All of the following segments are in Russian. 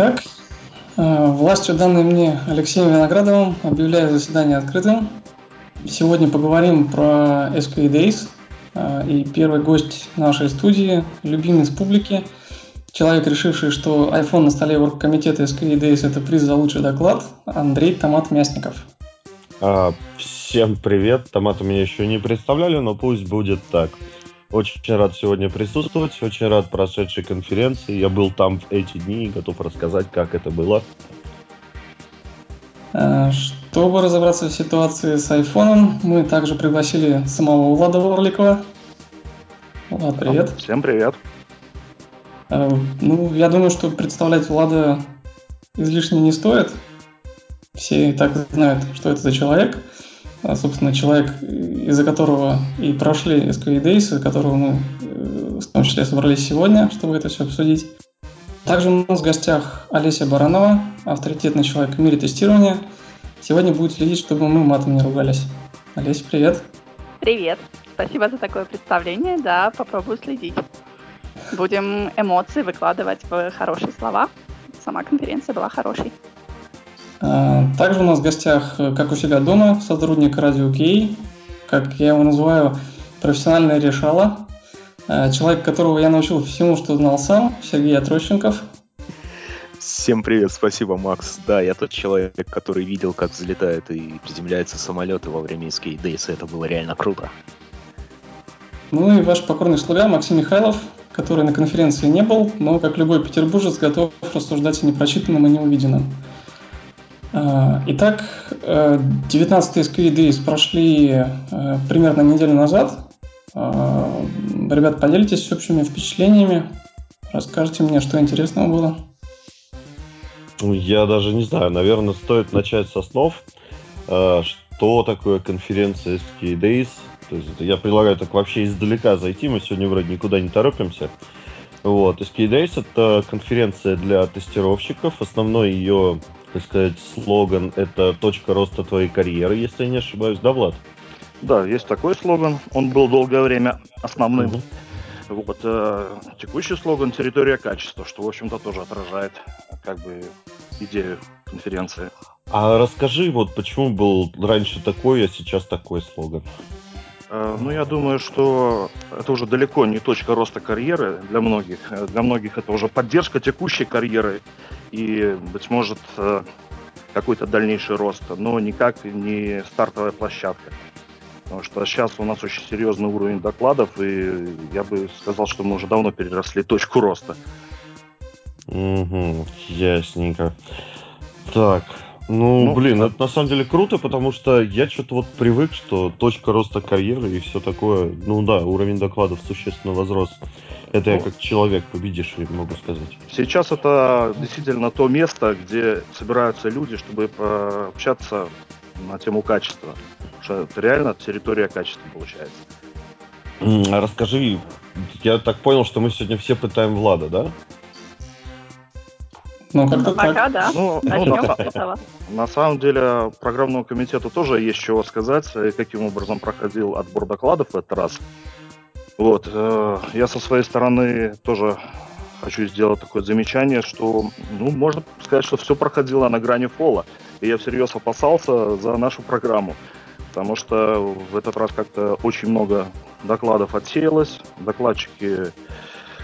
Итак, э, властью данной мне Алексеем Виноградовым объявляю заседание открытым. Сегодня поговорим про SK Days. Э, и первый гость нашей студии, любимый с публики, человек, решивший, что iPhone на столе оргкомитета SK Days – это приз за лучший доклад, Андрей Томат Мясников. А, всем привет. Томат меня еще не представляли, но пусть будет так. Очень рад сегодня присутствовать, очень рад прошедшей конференции. Я был там в эти дни и готов рассказать, как это было. Э, чтобы разобраться в ситуации с айфоном, мы также пригласили самого Влада Ворликова. Влад, привет. Всем привет. Э, ну, я думаю, что представлять Влада излишне не стоит. Все и так знают, что это за человек. А, собственно, человек, из-за которого и прошли SQL Days, из-за которого мы э, в том числе собрались сегодня, чтобы это все обсудить. Также у нас в гостях Олеся Баранова, авторитетный человек в мире тестирования. Сегодня будет следить, чтобы мы матом не ругались. Олеся, привет. Привет. Спасибо за такое представление. Да, попробую следить. Будем эмоции выкладывать в хорошие слова. Сама конференция была хорошей. А, также у нас в гостях, э, как у себя дома, сотрудник Радио Кей, как я его называю, профессиональное решало. А, человек, которого я научил всему, что знал сам, Сергей Отрощенков. Всем привет, спасибо, Макс. Да, я тот человек, который видел, как взлетают и приземляются самолеты во время Days, это было реально круто. Ну и ваш покорный слуга Максим Михайлов, который на конференции не был, но, как любой петербуржец, готов рассуждать о непрочитанном и неувиденном. А, итак, 19-е SQL Days прошли э, примерно неделю назад. Ребят, поделитесь общими впечатлениями. Расскажите мне, что интересного было. Ну, я даже не знаю, наверное, стоит начать со снов. Что такое конференция Days? То есть я предлагаю так вообще издалека зайти, мы сегодня вроде никуда не торопимся. Вот, Days это конференция для тестировщиков. Основной ее так сказать, слоган это точка роста твоей карьеры, если я не ошибаюсь, да, Влад? Да, есть такой слоган. Он был долгое время основным. Угу. Вот, э, текущий слоган «Территория качества», что, в общем-то, тоже отражает как бы идею конференции. А расскажи, вот почему был раньше такой, а сейчас такой слоган? Э, ну, я думаю, что это уже далеко не точка роста карьеры для многих. Для многих это уже поддержка текущей карьеры и, быть может, э, какой-то дальнейший рост, но никак не стартовая площадка. Потому что сейчас у нас очень серьезный уровень докладов, и я бы сказал, что мы уже давно переросли точку роста. Угу, ясненько. Так, ну, ну блин, да. это на самом деле круто, потому что я что-то вот привык, что точка роста карьеры и все такое. Ну да, уровень докладов существенно возрос. Это ну, я как человек победивший могу сказать. Сейчас это действительно то место, где собираются люди, чтобы пообщаться на тему качества. Потому что это реально территория качества получается. Расскажи, я так понял, что мы сегодня все пытаем Влада, да? Ну, как-то Пока, так. да. Ну, ну, на, на самом деле, программному комитету тоже есть чего сказать, каким образом проходил отбор докладов в этот раз. Вот, э, я со своей стороны тоже хочу сделать такое замечание, что, ну, можно сказать, что все проходило на грани фола. И я всерьез опасался за нашу программу, потому что в этот раз как-то очень много докладов отсеялось, докладчики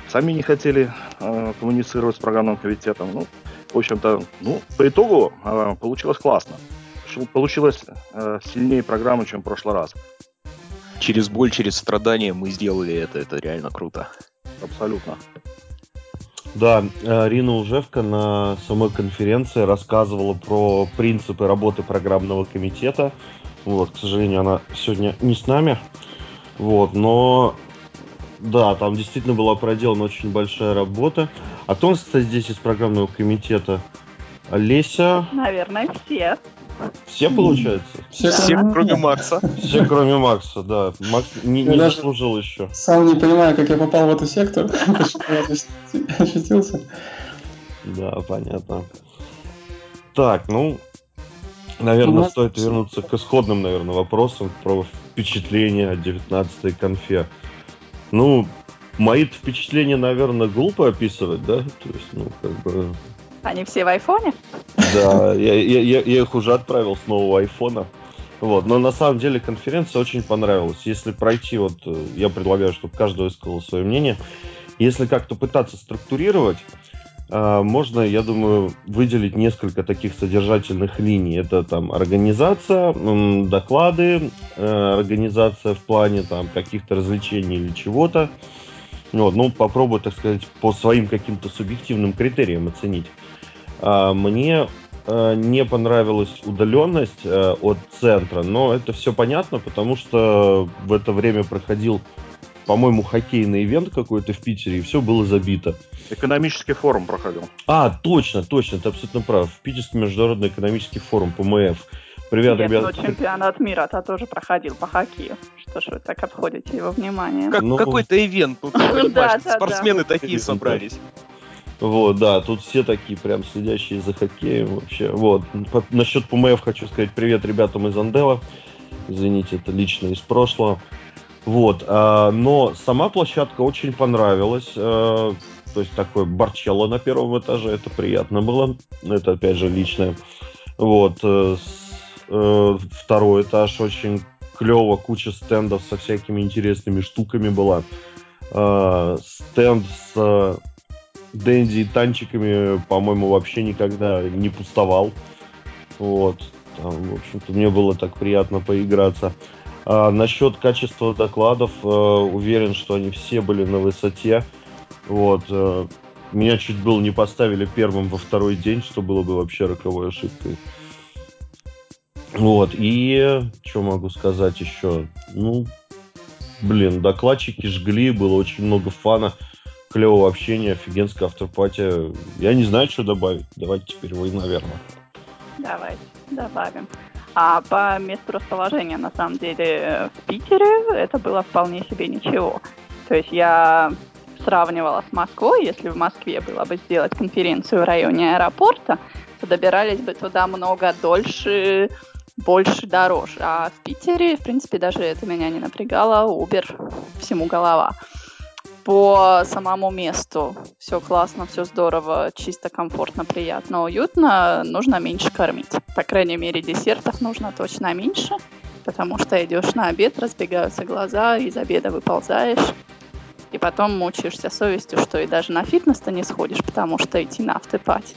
сами не хотели э, коммуницировать с программным комитетом. Ну, в общем-то, ну, по итогу э, получилось классно. Получилось э, сильнее программы, чем в прошлый раз. Через боль, через страдания мы сделали это. Это реально круто. Абсолютно. Да, э, Рина Ужевка на самой конференции рассказывала про принципы работы программного комитета. Вот, к сожалению, она сегодня не с нами. Вот, но да, там действительно была проделана очень большая работа. А кто у нас, кстати, здесь из программного комитета? Олеся? Наверное, все. Все, получается? Все, все кроме, кроме Макса. Все, кроме Макса, да. Макс не, не заслужил еще. Сам не понимаю, как я попал в эту секту. Ощутился. Да, понятно. Так, ну, наверное, ну, стоит вернуться к исходным, наверное, вопросам про впечатления от 19-й конфе. Ну, мои впечатления, наверное, глупо описывать, да? То есть, ну, как бы Они все в айфоне? Да, я, я, я, их уже отправил с нового айфона. Вот. Но на самом деле конференция очень понравилась. Если пройти, вот э, я предлагаю, чтобы каждый высказал свое мнение. Если как-то пытаться структурировать, а, можно, я думаю, выделить несколько таких содержательных линий. Это там организация, доклады, э, организация в плане там каких-то развлечений или чего-то. Вот, ну, попробую, так сказать, по своим каким-то субъективным критериям оценить. А, мне э, не понравилась удаленность э, от центра, но это все понятно, потому что в это время проходил по-моему, хоккейный ивент какой-то в Питере, и все было забито. Экономический форум проходил. А, точно, точно, ты абсолютно прав. Питерский международный экономический форум, ПМФ. Привет, Нет, ребят. но чемпионат мира-то тоже проходил по хоккею. Что ж вы так обходите его внимание? Как, Ну. Какой-то ивент тут, Да, да, да. спортсмены такие собрались. Вот, да, тут все такие прям следящие за хоккеем вообще. Вот. По- насчет ПМФ хочу сказать привет ребятам из Андела. Извините, это лично из прошлого. Вот, а, но сама площадка очень понравилась. а, то есть такой барчелло на первом этаже, это приятно было. Это опять же личное. Вот. э, э, второй этаж очень клево, куча стендов со всякими интересными штуками была. А, стенд с э, Дэнди танчиками, по-моему, вообще никогда не пустовал. Вот. Там, в общем-то, мне было так приятно поиграться. А насчет качества докладов, э, уверен, что они все были на высоте. Вот. э, меня чуть было не поставили первым во второй день, что было бы вообще роковой ошибкой. Вот. И что могу сказать еще? Ну, блин, докладчики жгли, было очень много фана, клевого общения, офигенская автопатия. Я не знаю, что добавить. Давайте теперь вы, наверное. Давайте добавим. А по месту расположения, на самом деле, в Питере это было вполне себе ничего. То есть я сравнивала с Москвой, если в Москве было бы сделать конференцию в районе аэропорта, то добирались бы туда много дольше, больше, дороже. А в Питере, в принципе, даже это меня не напрягало. Uber всему голова. По самому месту все классно, все здорово, чисто, комфортно, приятно, уютно. Нужно меньше кормить. По крайней мере, десертов нужно точно меньше, потому что идешь на обед, разбегаются глаза, из обеда выползаешь, и потом мучаешься совестью, что и даже на фитнес-то не сходишь, потому что идти на автопати.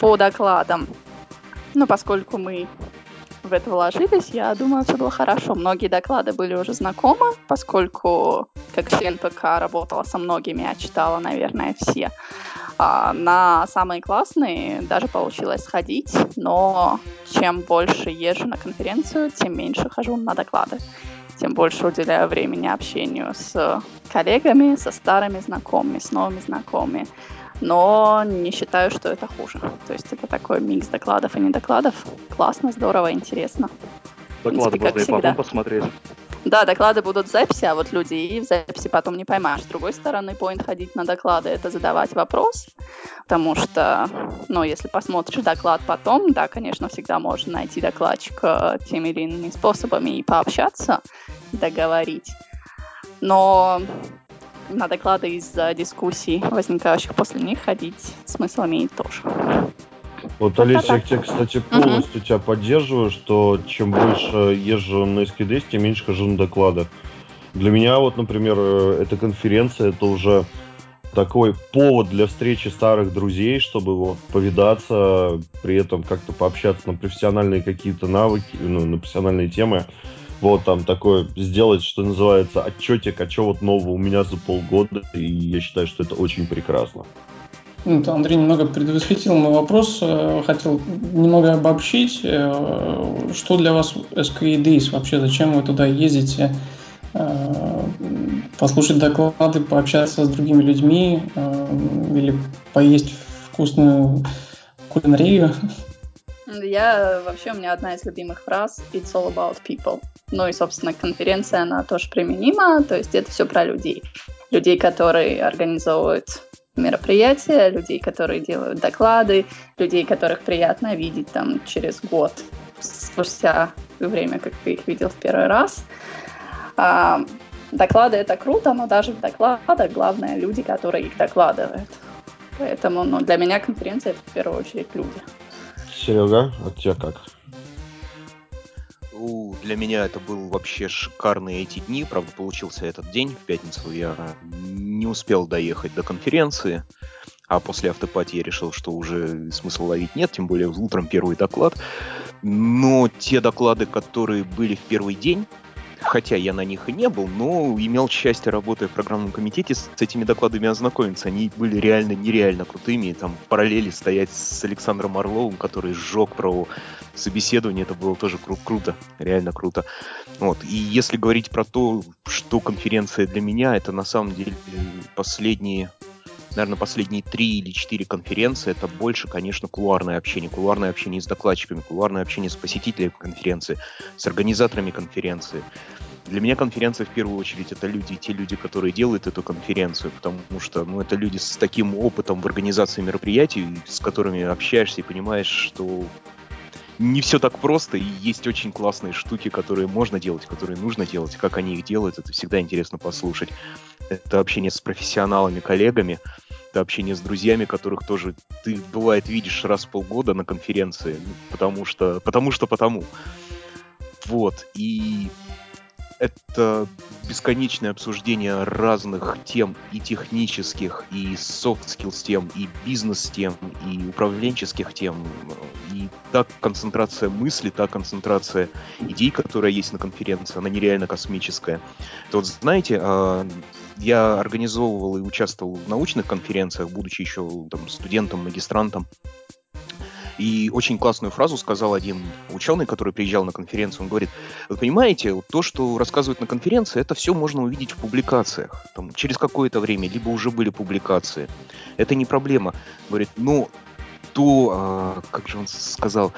По докладам. Ну, поскольку мы в это вложились, я думаю, все было хорошо. Многие доклады были уже знакомы, поскольку как член ПК работала со многими, а читала, наверное, все. А, на самые классные даже получилось сходить, но чем больше езжу на конференцию, тем меньше хожу на доклады. Тем больше уделяю времени общению с коллегами, со старыми знакомыми, с новыми знакомыми. Но не считаю, что это хуже. То есть это такой микс докладов и недокладов. Классно, здорово, интересно. Доклады принципе, можно и потом посмотреть. Да, доклады будут в записи, а вот люди и в записи потом не поймаешь. С другой стороны, поинт ходить на доклады — это задавать вопрос, потому что, ну, если посмотришь доклад потом, да, конечно, всегда можно найти докладчика теми или иными способами и пообщаться, договорить. Но на доклады из-за дискуссий, возникающих после них, ходить смысл имеет тоже. Вот, Олеся, я тебя, кстати, полностью тебя поддерживаю, что чем больше езжу на SKDS, тем меньше хожу на доклады. Для меня, вот, например, э, эта конференция, это уже такой повод для встречи старых друзей, чтобы вот повидаться, при этом как-то пообщаться на профессиональные какие-то навыки, ну, на профессиональные темы. Вот там такое сделать, что называется, отчетик, а что вот нового у меня за полгода, и я считаю, что это очень прекрасно. Ну, то Андрей немного предвосхитил мой вопрос. э, Хотел немного обобщить. э, Что для вас SQA Days вообще? Зачем вы туда ездите? Э, Послушать доклады, пообщаться с другими людьми или поесть вкусную кулинарию? Я вообще, у меня одна из любимых фраз «It's all about people». Ну и, собственно, конференция, она тоже применима, то есть это все про людей. Людей, которые организовывают мероприятия, людей, которые делают доклады, людей, которых приятно видеть там через год, спустя время, как ты их видел в первый раз. А, доклады — это круто, но даже в докладах главное люди, которые их докладывают. Поэтому ну, для меня конференция это в первую очередь люди. Серега, от тебя как? Для меня это был вообще шикарный эти дни. Правда, получился этот день, в пятницу я не успел доехать до конференции. А после автопати я решил, что уже смысла ловить нет, тем более утром первый доклад. Но те доклады, которые были в первый день, хотя я на них и не был, но имел счастье, работая в программном комитете, с этими докладами ознакомиться. Они были реально нереально крутыми. Там в параллели стоять с Александром Орловым, который сжег про собеседование, это было тоже кру- круто, реально круто. Вот. И если говорить про то, что конференция для меня, это на самом деле последние наверное, последние три или четыре конференции, это больше, конечно, кулуарное общение. Кулуарное общение с докладчиками, кулуарное общение с посетителями конференции, с организаторами конференции. Для меня конференция в первую очередь это люди, те люди, которые делают эту конференцию, потому что ну, это люди с таким опытом в организации мероприятий, с которыми общаешься и понимаешь, что не все так просто, и есть очень классные штуки, которые можно делать, которые нужно делать. Как они их делают, это всегда интересно послушать. Это общение с профессионалами, коллегами, это общение с друзьями, которых тоже ты, бывает, видишь раз в полгода на конференции, потому что, потому что потому. Вот, и это бесконечное обсуждение разных тем и технических, и soft skills тем, и бизнес тем, и управленческих тем. И та концентрация мысли, та концентрация идей, которая есть на конференции, она нереально космическая. То вот знаете, а, я организовывал и участвовал в научных конференциях, будучи еще там, студентом, магистрантом. И очень классную фразу сказал один ученый, который приезжал на конференцию. Он говорит, вы понимаете, то, что рассказывают на конференции, это все можно увидеть в публикациях. Там, через какое-то время, либо уже были публикации. Это не проблема. Говорит, ну, то, а, как же он сказал,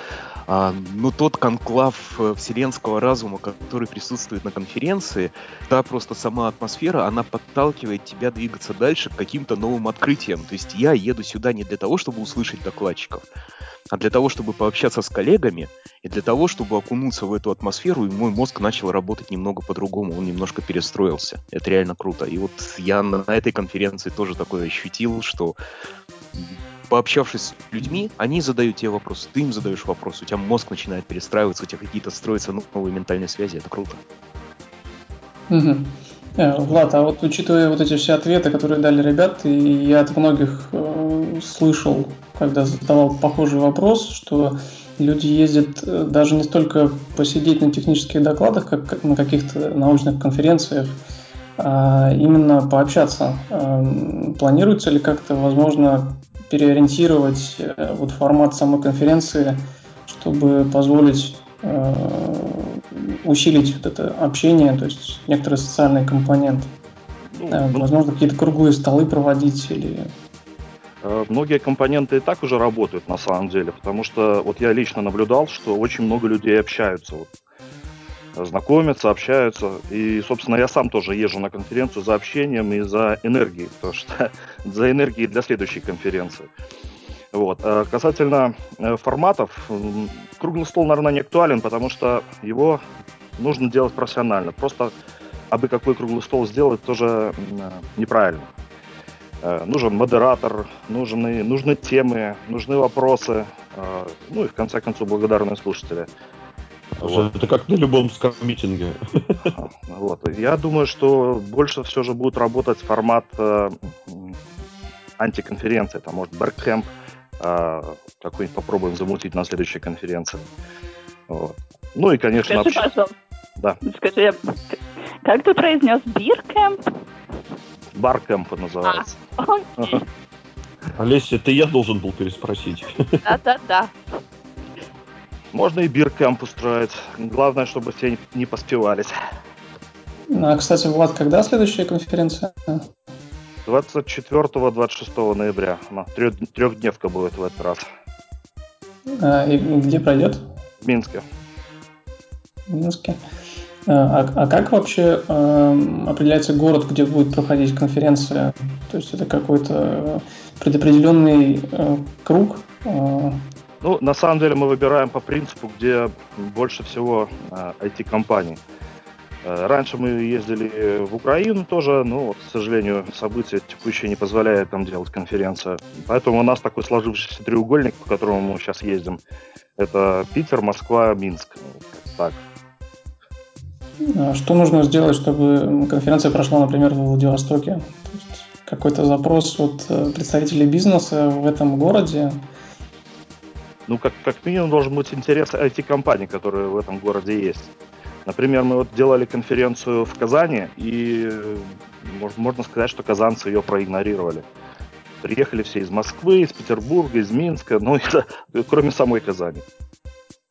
а, но тот конклав э, вселенского разума, который присутствует на конференции, та просто сама атмосфера, она подталкивает тебя двигаться дальше к каким-то новым открытиям. То есть я еду сюда не для того, чтобы услышать докладчиков, а для того, чтобы пообщаться с коллегами и для того, чтобы окунуться в эту атмосферу, и мой мозг начал работать немного по-другому, он немножко перестроился. Это реально круто. И вот я на этой конференции тоже такое ощутил, что пообщавшись с людьми, они задают тебе вопрос, ты им задаешь вопрос, у тебя мозг начинает перестраиваться, у тебя какие-то строятся новые ментальные связи, это круто. Угу. Влад, а вот учитывая вот эти все ответы, которые дали ребята, и я от многих э, слышал, когда задавал похожий вопрос, что люди ездят э, даже не столько посидеть на технических докладах, как на каких-то научных конференциях, а именно пообщаться. Эм, планируется ли как-то, возможно, переориентировать э, вот формат самой конференции, чтобы позволить усилить вот это общение, то есть некоторый социальный компонент. Ну, э, ну, Возможно, какие-то круглые столы проводить или... Э, многие компоненты и так уже работают на самом деле, потому что вот я лично наблюдал, что очень много людей общаются, вот, знакомятся, общаются. И, собственно, я сам тоже езжу на конференцию за общением и за энергией, потому что за энергией для следующей конференции. Вот. А касательно э, форматов, круглый стол, наверное, не актуален, потому что его нужно делать профессионально. Просто абы какой круглый стол сделать тоже неправильно. Э, нужен модератор, нужны, нужны темы, нужны вопросы, э, ну и в конце концов благодарные слушатели. Вот. Это как на любом скам-митинге. Вот. Я думаю, что больше все же будет работать формат э, антиконференции. Там, может, Беркхэмп э, какой-нибудь попробуем замутить на следующей конференции. Вот. Ну и, конечно... Скажи, общ... пожалуйста, да. Скажи, как ты произнес биркэмп? Баркэмп называется. А, окей. Олеся, это я должен был переспросить. Да-да-да. Можно и биркэмп устроить. Главное, чтобы все не поспевались. А, кстати, Влад, когда следующая конференция? 24-26 ноября. Она трехдневка будет в этот раз. А, и где пройдет? В Минске. В Минске. А, а как вообще э, определяется город, где будет проходить конференция? То есть это какой-то предопределенный э, круг? Э... Ну, на самом деле мы выбираем по принципу, где больше всего э, IT-компаний. Э, раньше мы ездили в Украину тоже, но, вот, к сожалению, события текущие не позволяют там делать конференцию. Поэтому у нас такой сложившийся треугольник, по которому мы сейчас ездим. Это Питер, Москва, Минск. Так. А что нужно сделать, чтобы конференция прошла, например, в Владивостоке? Какой-то запрос от э, представителей бизнеса в этом городе? Ну, как, как минимум должен быть интерес IT-компаний, которые в этом городе есть. Например, мы вот делали конференцию в Казани, и можно сказать, что казанцы ее проигнорировали. Приехали все из Москвы, из Петербурга, из Минска, ну, это, кроме самой Казани.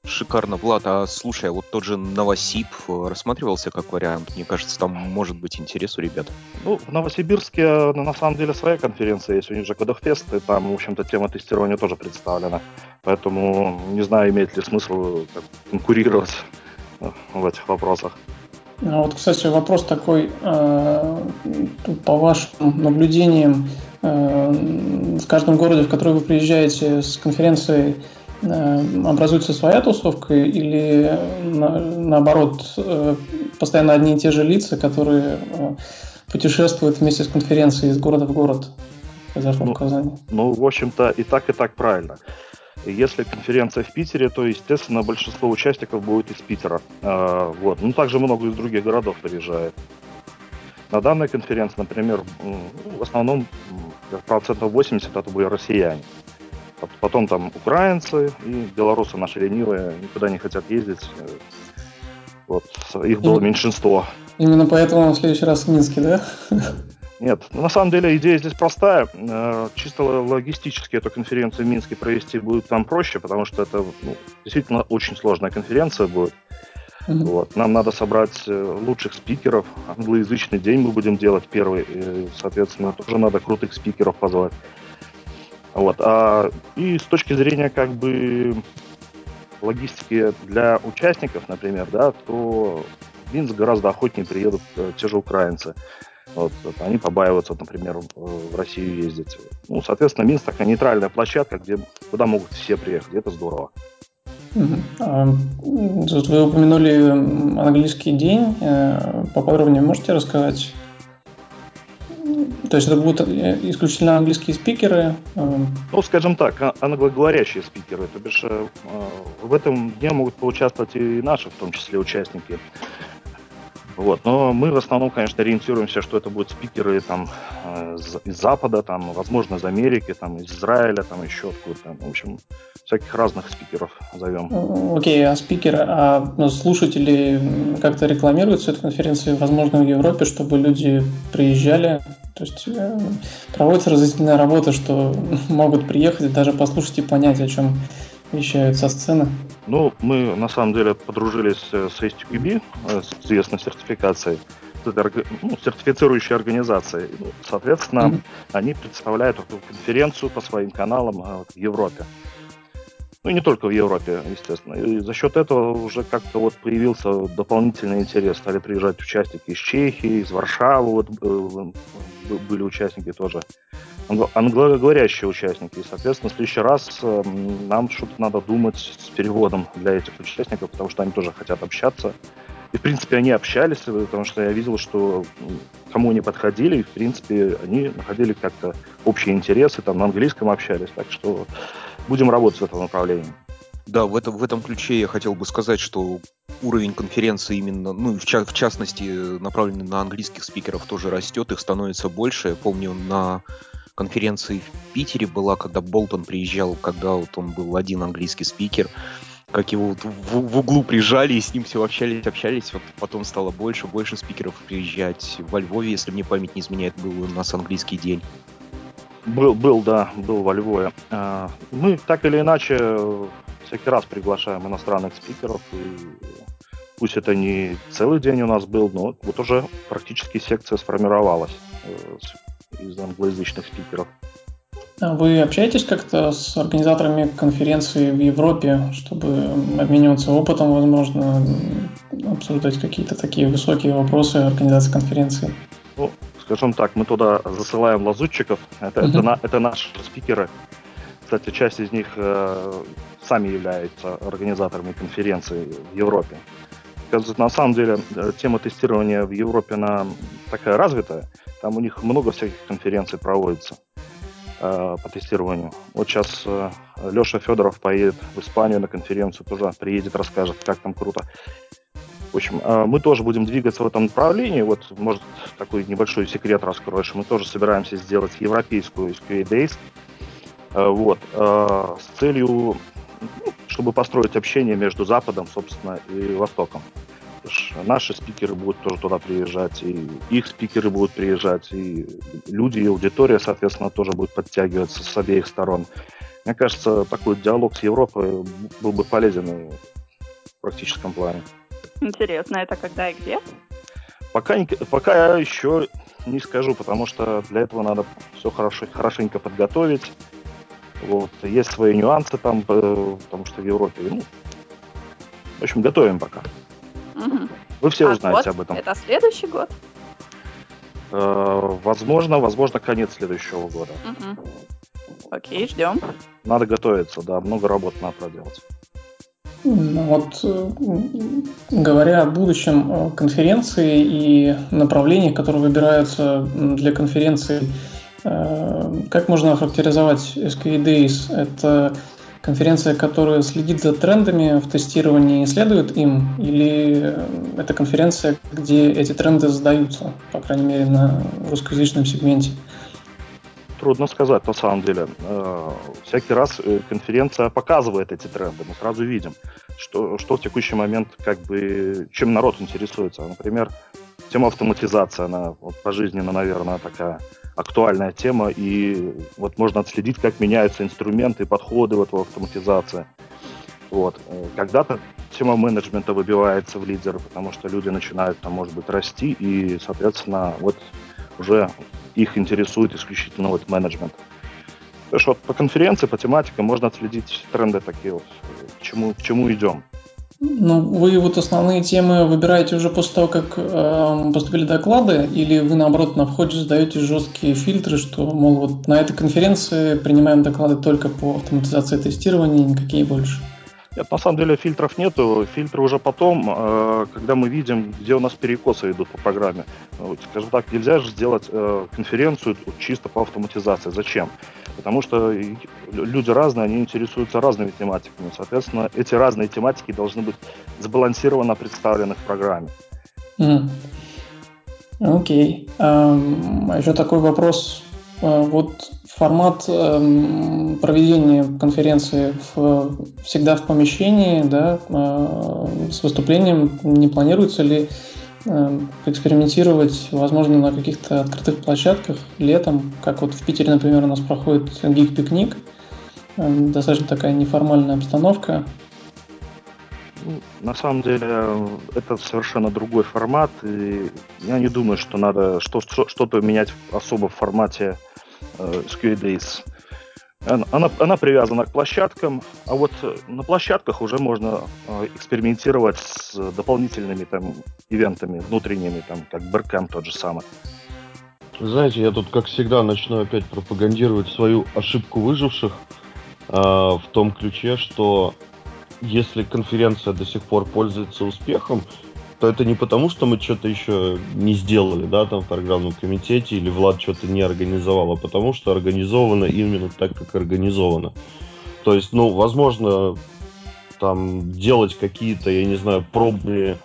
Шикарно, Влад. А слушай, а вот тот же Новосиб э, рассматривался как вариант? Мне кажется, там может быть интерес у ребят. Ну, в Новосибирске ну, на самом деле своя конференция есть, у них же Кодовфест, и там, в общем-то, тема тестирования тоже представлена. Поэтому не знаю, имеет ли смысл конкурировать в этих вопросах. А вот, кстати, вопрос такой, э, по вашим наблюдениям, э, в каждом городе, в который вы приезжаете с конференцией, э, образуется своя тусовка или наоборот постоянно одни и те же лица, которые путешествуют вместе с конференцией из города в город? Произошло ну, в Казани. Ну, в общем-то, и так, и так правильно. Если конференция в Питере, то, естественно, большинство участников будет из Питера. А, вот. Ну, также много из других городов приезжает. На данной конференции, например, в основном процентов 80 это были россияне. Потом там украинцы и белорусы наши ленивые, никуда не хотят ездить. Вот, их было меньшинство. Именно поэтому в следующий раз в Минске, да? Нет, ну, на самом деле идея здесь простая. Э, чисто логистически эту конференцию в Минске провести будет там проще, потому что это ну, действительно очень сложная конференция будет. Mm-hmm. Вот. Нам надо собрать э, лучших спикеров. Англоязычный день мы будем делать первый. И, соответственно, тоже надо крутых спикеров позвать. Вот. А, и с точки зрения как бы логистики для участников, например, да, то в Минск гораздо охотнее приедут э, те же украинцы. Вот, они побаиваются, например, в Россию ездить. Ну, соответственно, Минск такая нейтральная площадка, где, куда могут все приехать. Это здорово. А, вы упомянули английский день. Э, поподробнее можете рассказать? То есть это будут э, исключительно английские спикеры? Э? Ну, скажем так, а, англоговорящие спикеры. То бишь в этом дне могут поучаствовать и наши, в том числе, участники. Вот. Но мы в основном, конечно, ориентируемся, что это будут спикеры там, э, из Запада, там, возможно, из Америки, там, из Израиля, там, еще откуда-то. В общем, всяких разных спикеров зовем. Окей, okay, а спикеры, а ну, слушатели как-то рекламируют эту конференцию, возможно, в Европе, чтобы люди приезжали? То есть э, проводится разъяснительная работа, что могут приехать и даже послушать и понять, о чем вещают со сцены? Ну, мы на самом деле подружились э, с STQB, э, с известной сертификацией, ну, сертифицирующей организацией. Соответственно, mm-hmm. они представляют эту конференцию по своим каналам э, в Европе. Ну не только в Европе, естественно. И за счет этого уже как-то вот появился дополнительный интерес. Стали приезжать участники из Чехии, из Варшавы, вот были участники тоже англоговорящие участники. И, соответственно, в следующий раз эм, нам что-то надо думать с переводом для этих участников, потому что они тоже хотят общаться. И, в принципе, они общались, э, потому что я видел, что кому они подходили, и, в принципе, они находили как-то общие интересы, там на английском общались. Так что будем работать в этом направлении. Да, в этом, в этом ключе я хотел бы сказать, что уровень конференции именно, ну, в, ча- в частности, направленный на английских спикеров тоже растет, их становится больше. Я помню, на конференции в Питере была, когда Болтон приезжал, когда вот он был один английский спикер, как его вот в, в углу прижали и с ним все общались, общались. Вот потом стало больше, больше спикеров приезжать. Во Львове, если мне память не изменяет, был у нас английский день. Был, был, да, был во Львове. А, мы так или иначе всякий раз приглашаем иностранных спикеров, и пусть это не целый день у нас был, но вот уже практически секция сформировалась э, из англоязычных спикеров. А вы общаетесь как-то с организаторами конференции в Европе, чтобы обмениваться опытом, возможно, обсуждать какие-то такие высокие вопросы организации конференции? Ну, скажем так, мы туда засылаем лазутчиков. Это, uh-huh. это, на, это наши спикеры. Кстати, часть из них э, сами являются организаторами конференции в Европе. на самом деле э, тема тестирования в Европе она такая развитая. Там у них много всяких конференций проводится э, по тестированию. Вот сейчас э, Леша Федоров поедет в Испанию на конференцию, тоже приедет, расскажет, как там круто. В общем, э, мы тоже будем двигаться в этом направлении. Вот, может, такой небольшой секрет раскроешь. Мы тоже собираемся сделать европейскую SQA Days. Э, вот, э, с целью чтобы построить общение между Западом, собственно, и Востоком. Наши спикеры будут тоже туда приезжать, и их спикеры будут приезжать, и люди, и аудитория, соответственно, тоже будет подтягиваться с обеих сторон. Мне кажется, такой диалог с Европой был бы полезен в практическом плане. Интересно, это когда и где? Пока, пока я еще не скажу, потому что для этого надо все хорошо, хорошенько подготовить, вот. Есть свои нюансы там, э, потому что в Европе, ну, в общем, готовим пока. Угу. Вы все а узнаете год? об этом. Это следующий год? Э, возможно, возможно, конец следующего года. Угу. Окей, ждем. Надо готовиться, да, много работы надо проделать. Ну вот, э, говоря о будущем э, конференции и направлениях, которые выбираются для конференции, Э, как можно охарактеризовать SKE Days? Это конференция, которая следит за трендами в тестировании и следует им, или это конференция, где эти тренды задаются, по крайней мере, на русскоязычном сегменте? Трудно сказать, на самом деле. Э, всякий раз э, конференция показывает эти тренды. Мы сразу видим, что, что в текущий момент, как бы, чем народ интересуется. Например, тема автоматизации, она вот, пожизненно, наверное, такая актуальная тема, и вот можно отследить, как меняются инструменты, подходы вот в автоматизации. Вот. Э, когда-то тема менеджмента выбивается в лидеры, потому что люди начинают там, может быть, расти, и, соответственно, вот уже их интересует исключительно вот менеджмент. То есть вот по конференции, по тематикам можно отследить тренды такие вот, к чему, к чему идем. Ну, вы вот основные темы выбираете уже после того, как э, поступили доклады, или вы, наоборот, на входе задаете жесткие фильтры, что, мол, вот на этой конференции принимаем доклады только по автоматизации тестирования, никакие больше? Нет, на самом деле фильтров нету. Фильтры уже потом, э, когда мы видим, где у нас перекосы идут по программе. Скажем так, нельзя же сделать э, конференцию чисто по автоматизации. Зачем? Потому что люди разные, они интересуются разными тематиками. Соответственно, эти разные тематики должны быть сбалансированно представлены в программе. Mm. Окей. Okay. Um, еще такой вопрос. Uh, вот формат э, проведения конференции в, всегда в помещении, да, э, с выступлением не планируется ли э, экспериментировать, возможно, на каких-то открытых площадках летом, как вот в Питере, например, у нас проходит гик-пикник, э, достаточно такая неформальная обстановка. Ну, на самом деле это совершенно другой формат, и я не думаю, что надо что, что-то менять особо в формате э, Days. Она, она, привязана к площадкам, а вот э, на площадках уже можно э, экспериментировать с дополнительными там ивентами внутренними, там как Беркэм тот же самый. Знаете, я тут, как всегда, начну опять пропагандировать свою ошибку выживших э, в том ключе, что если конференция до сих пор пользуется успехом, то это не потому, что мы что-то еще не сделали, да, там в программном комитете, или Влад что-то не организовал, а потому что организовано именно так, как организовано. То есть, ну, возможно, там делать какие-то, я не знаю, пробные,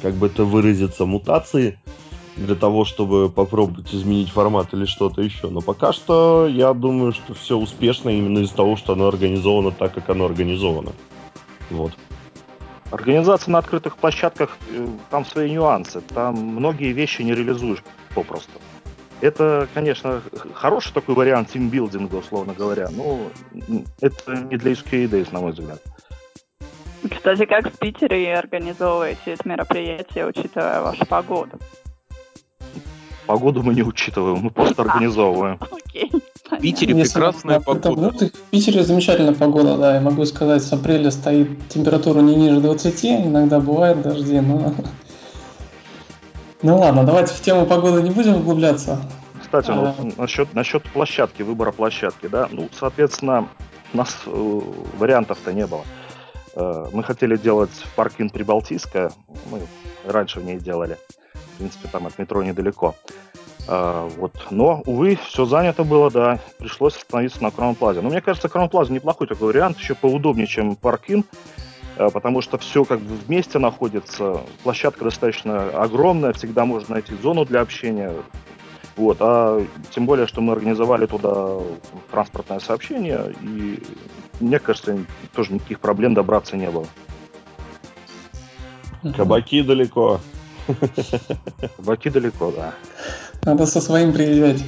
как бы это выразиться, мутации для того, чтобы попробовать изменить формат или что-то еще. Но пока что я думаю, что все успешно именно из-за того, что оно организовано так, как оно организовано. Вот. Организация на открытых площадках, э, там свои нюансы. Там многие вещи не реализуешь попросту. Это, конечно, хороший такой вариант тимбилдинга, условно говоря, но это не для SQA Days, на мой взгляд. Кстати, как в Питере организовываете это мероприятие, учитывая вашу погоду? Погоду мы не учитываем, мы просто организовываем. Окей. В Питере Если прекрасная погода. в Питере замечательная погода, да. Я могу сказать, с апреля стоит температура не ниже 20, иногда бывает дожди, но... Ну ладно, давайте в тему погоды не будем углубляться. Кстати, ну, а... насчет, насчет площадки, выбора площадки, да, ну, соответственно, у нас э, вариантов-то не было. Э, мы хотели делать в паркин Прибалтийское, мы раньше в ней делали. В принципе, там от метро недалеко. А, вот. Но, увы, все занято было, да. Пришлось остановиться на Краун Плазе. Но мне кажется, Краун Плаза неплохой такой вариант, еще поудобнее, чем Паркин, потому что все как бы вместе находится. Площадка достаточно огромная, всегда можно найти зону для общения. Вот, а тем более, что мы организовали туда транспортное сообщение, и мне кажется, тоже никаких проблем добраться не было. Кабаки далеко. Кабаки далеко, да. Надо со своим приезжать.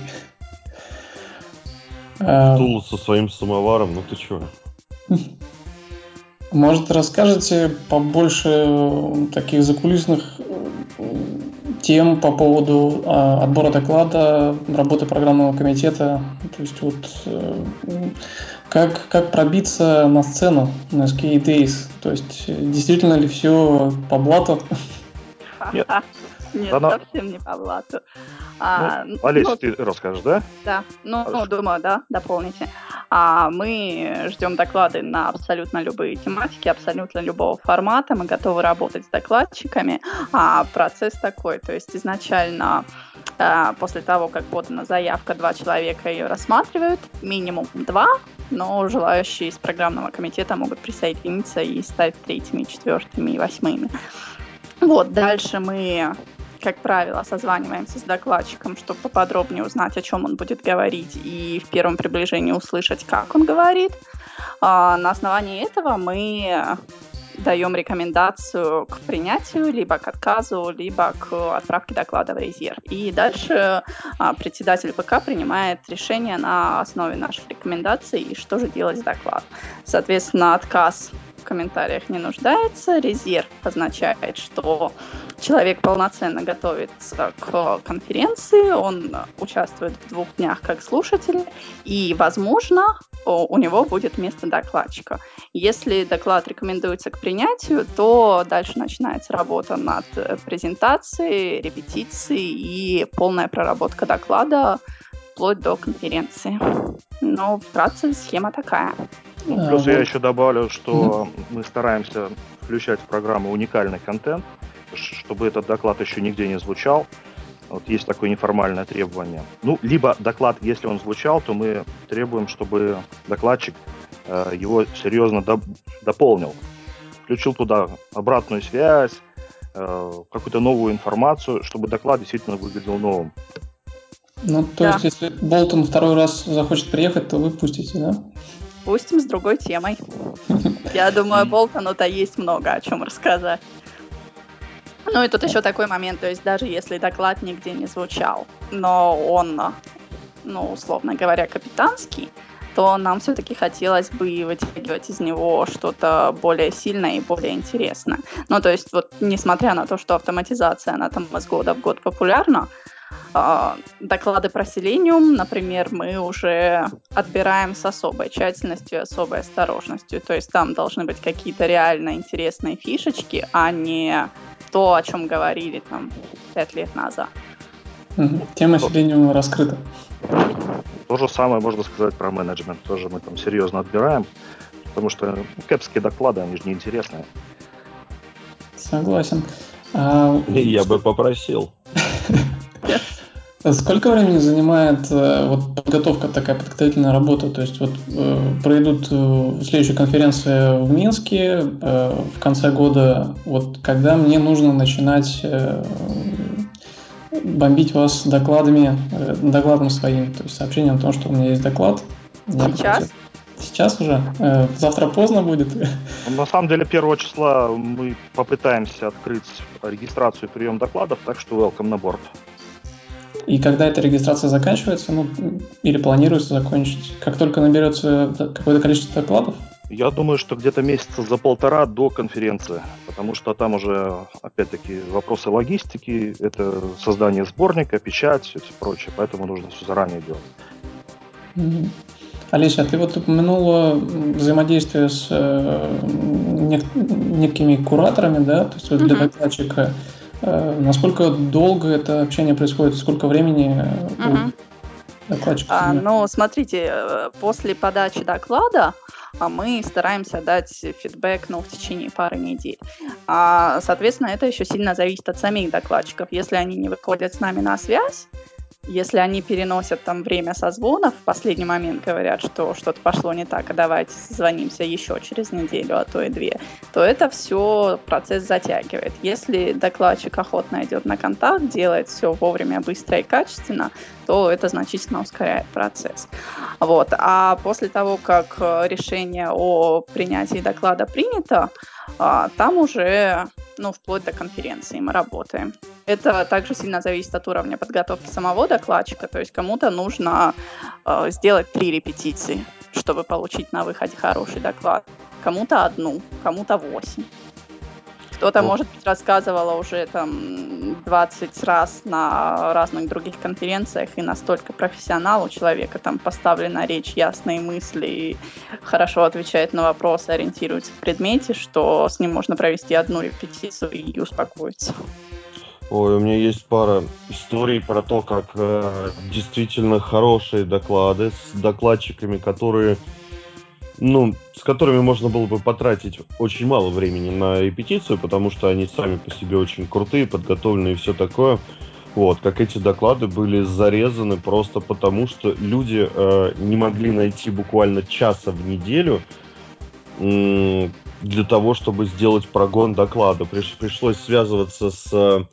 Стул со своим самоваром, ну ты чё? Может, расскажете побольше таких закулисных тем по поводу а, отбора доклада, работы программного комитета. То есть вот э, как, как пробиться на сцену на SK Days? То есть действительно ли все по блату? Нет, Нет Она... совсем не по блату. А, ну, Олеся, ну, ты расскажешь, да? Да, ну, ну думаю, да, дополните. А мы ждем доклады на абсолютно любые тематики, абсолютно любого формата. Мы готовы работать с докладчиками. А процесс такой, то есть изначально а, после того, как подана заявка, два человека ее рассматривают, минимум два, но желающие из программного комитета могут присоединиться и стать третьими, четвертыми и восьмыми. Вот, дальше мы как правило, созваниваемся с докладчиком, чтобы поподробнее узнать, о чем он будет говорить, и в первом приближении услышать, как он говорит. А, на основании этого мы даем рекомендацию к принятию, либо к отказу, либо к отправке доклада в резерв. И дальше а, председатель ПК принимает решение на основе наших рекомендаций, что же делать с докладом. Соответственно, отказ в комментариях не нуждается. Резерв означает, что человек полноценно готовится к конференции, он участвует в двух днях как слушатель, и, возможно, у него будет место докладчика. Если доклад рекомендуется к принятию, то дальше начинается работа над презентацией, репетицией и полная проработка доклада вплоть до конференции. Но вкратце схема такая. Ну, плюс а, я вот. еще добавлю, что мы стараемся включать в программу уникальный контент, чтобы этот доклад еще нигде не звучал. Вот есть такое неформальное требование. Ну, либо доклад, если он звучал, то мы требуем, чтобы докладчик э, его серьезно доп- дополнил. Включил туда обратную связь, э, какую-то новую информацию, чтобы доклад действительно выглядел новым. Ну, то да. есть, если Болтон второй раз захочет приехать, то вы пустите, да? Пустим с другой темой. Я думаю, Болтону-то есть много о чем рассказать. Ну и тут еще такой момент, то есть даже если доклад нигде не звучал, но он, ну, условно говоря, капитанский, то нам все-таки хотелось бы вытягивать из него что-то более сильное и более интересное. Ну, то есть вот несмотря на то, что автоматизация, она там из года в год популярна, доклады про Selenium, например, мы уже отбираем с особой тщательностью и особой осторожностью. То есть там должны быть какие-то реально интересные фишечки, а не то, о чем говорили там пять лет назад. Тема Selenium раскрыта. То же самое можно сказать про менеджмент. Тоже мы там серьезно отбираем, потому что кэпские доклады, они же неинтересные. Согласен. А... Я бы попросил. Сколько времени занимает э, вот подготовка такая подготовительная работа? То есть вот э, пройдут э, следующая конференция в Минске э, в конце года. Вот когда мне нужно начинать э, бомбить вас докладами, э, докладом своим, то есть сообщением о том, что у меня есть доклад. Сейчас? Сейчас уже? Э, завтра поздно будет? На самом деле, первого числа мы попытаемся открыть регистрацию и прием докладов, так что welcome на борт. И когда эта регистрация заканчивается, ну, или планируется закончить, как только наберется какое-то количество докладов? Я думаю, что где-то месяца за полтора до конференции, потому что там уже, опять-таки, вопросы логистики, это создание сборника, печать, все это прочее, поэтому нужно все заранее делать. Mm-hmm. Олеся, ты вот упомянула взаимодействие с э, нек- некими кураторами, да, то есть вот для докладчика. Э, насколько долго это общение происходит? Сколько времени угу. А, ну, смотрите, э, после подачи доклада а мы стараемся дать фидбэк ну, в течение пары недель. А, соответственно, это еще сильно зависит от самих докладчиков. Если они не выходят с нами на связь, если они переносят там время созвонов, в последний момент говорят, что что-то пошло не так, а давайте созвонимся еще через неделю, а то и две, то это все процесс затягивает. Если докладчик охотно идет на контакт, делает все вовремя, быстро и качественно, то это значительно ускоряет процесс. Вот. А после того, как решение о принятии доклада принято, а, там уже ну, вплоть до конференции мы работаем. Это также сильно зависит от уровня подготовки самого докладчика, то есть кому-то нужно э, сделать три репетиции, чтобы получить на выходе хороший доклад. Кому-то одну, кому-то восемь. Кто-то, может быть, рассказывала уже там 20 раз на разных других конференциях, и настолько профессионал у человека там поставлена речь, ясные мысли, и хорошо отвечает на вопросы, ориентируется в предмете, что с ним можно провести одну репетицию и успокоиться. Ой, у меня есть пара историй про то, как э, действительно хорошие доклады с докладчиками, которые ну, с которыми можно было бы потратить очень мало времени на репетицию, потому что они сами по себе очень крутые, подготовленные и все такое. Вот, как эти доклады были зарезаны просто потому, что люди э, не могли найти буквально часа в неделю э, для того, чтобы сделать прогон доклада. Приш, пришлось связываться с э,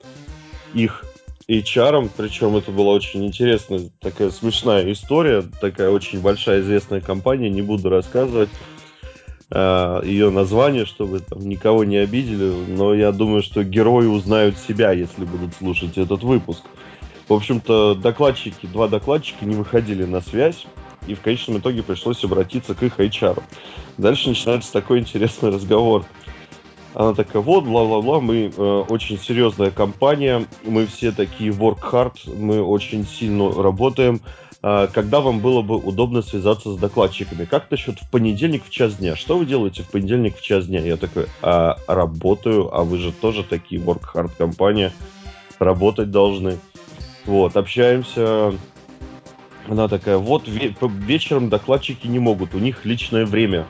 их HR, причем это была очень интересная, такая смешная история, такая очень большая известная компания, не буду рассказывать э, ее название, чтобы там никого не обидели, но я думаю, что герои узнают себя, если будут слушать этот выпуск. В общем-то, докладчики, два докладчика не выходили на связь, и в конечном итоге пришлось обратиться к их HR. Дальше начинается такой интересный разговор. Она такая, вот, бла-бла-бла, мы э, очень серьезная компания, мы все такие work hard, мы очень сильно работаем. Э, когда вам было бы удобно связаться с докладчиками? Как насчет в понедельник в час дня? Что вы делаете в понедельник в час дня? Я такой, а, работаю, а вы же тоже такие work hard компания, работать должны. Вот, общаемся, она такая, вот вечером докладчики не могут, у них личное время.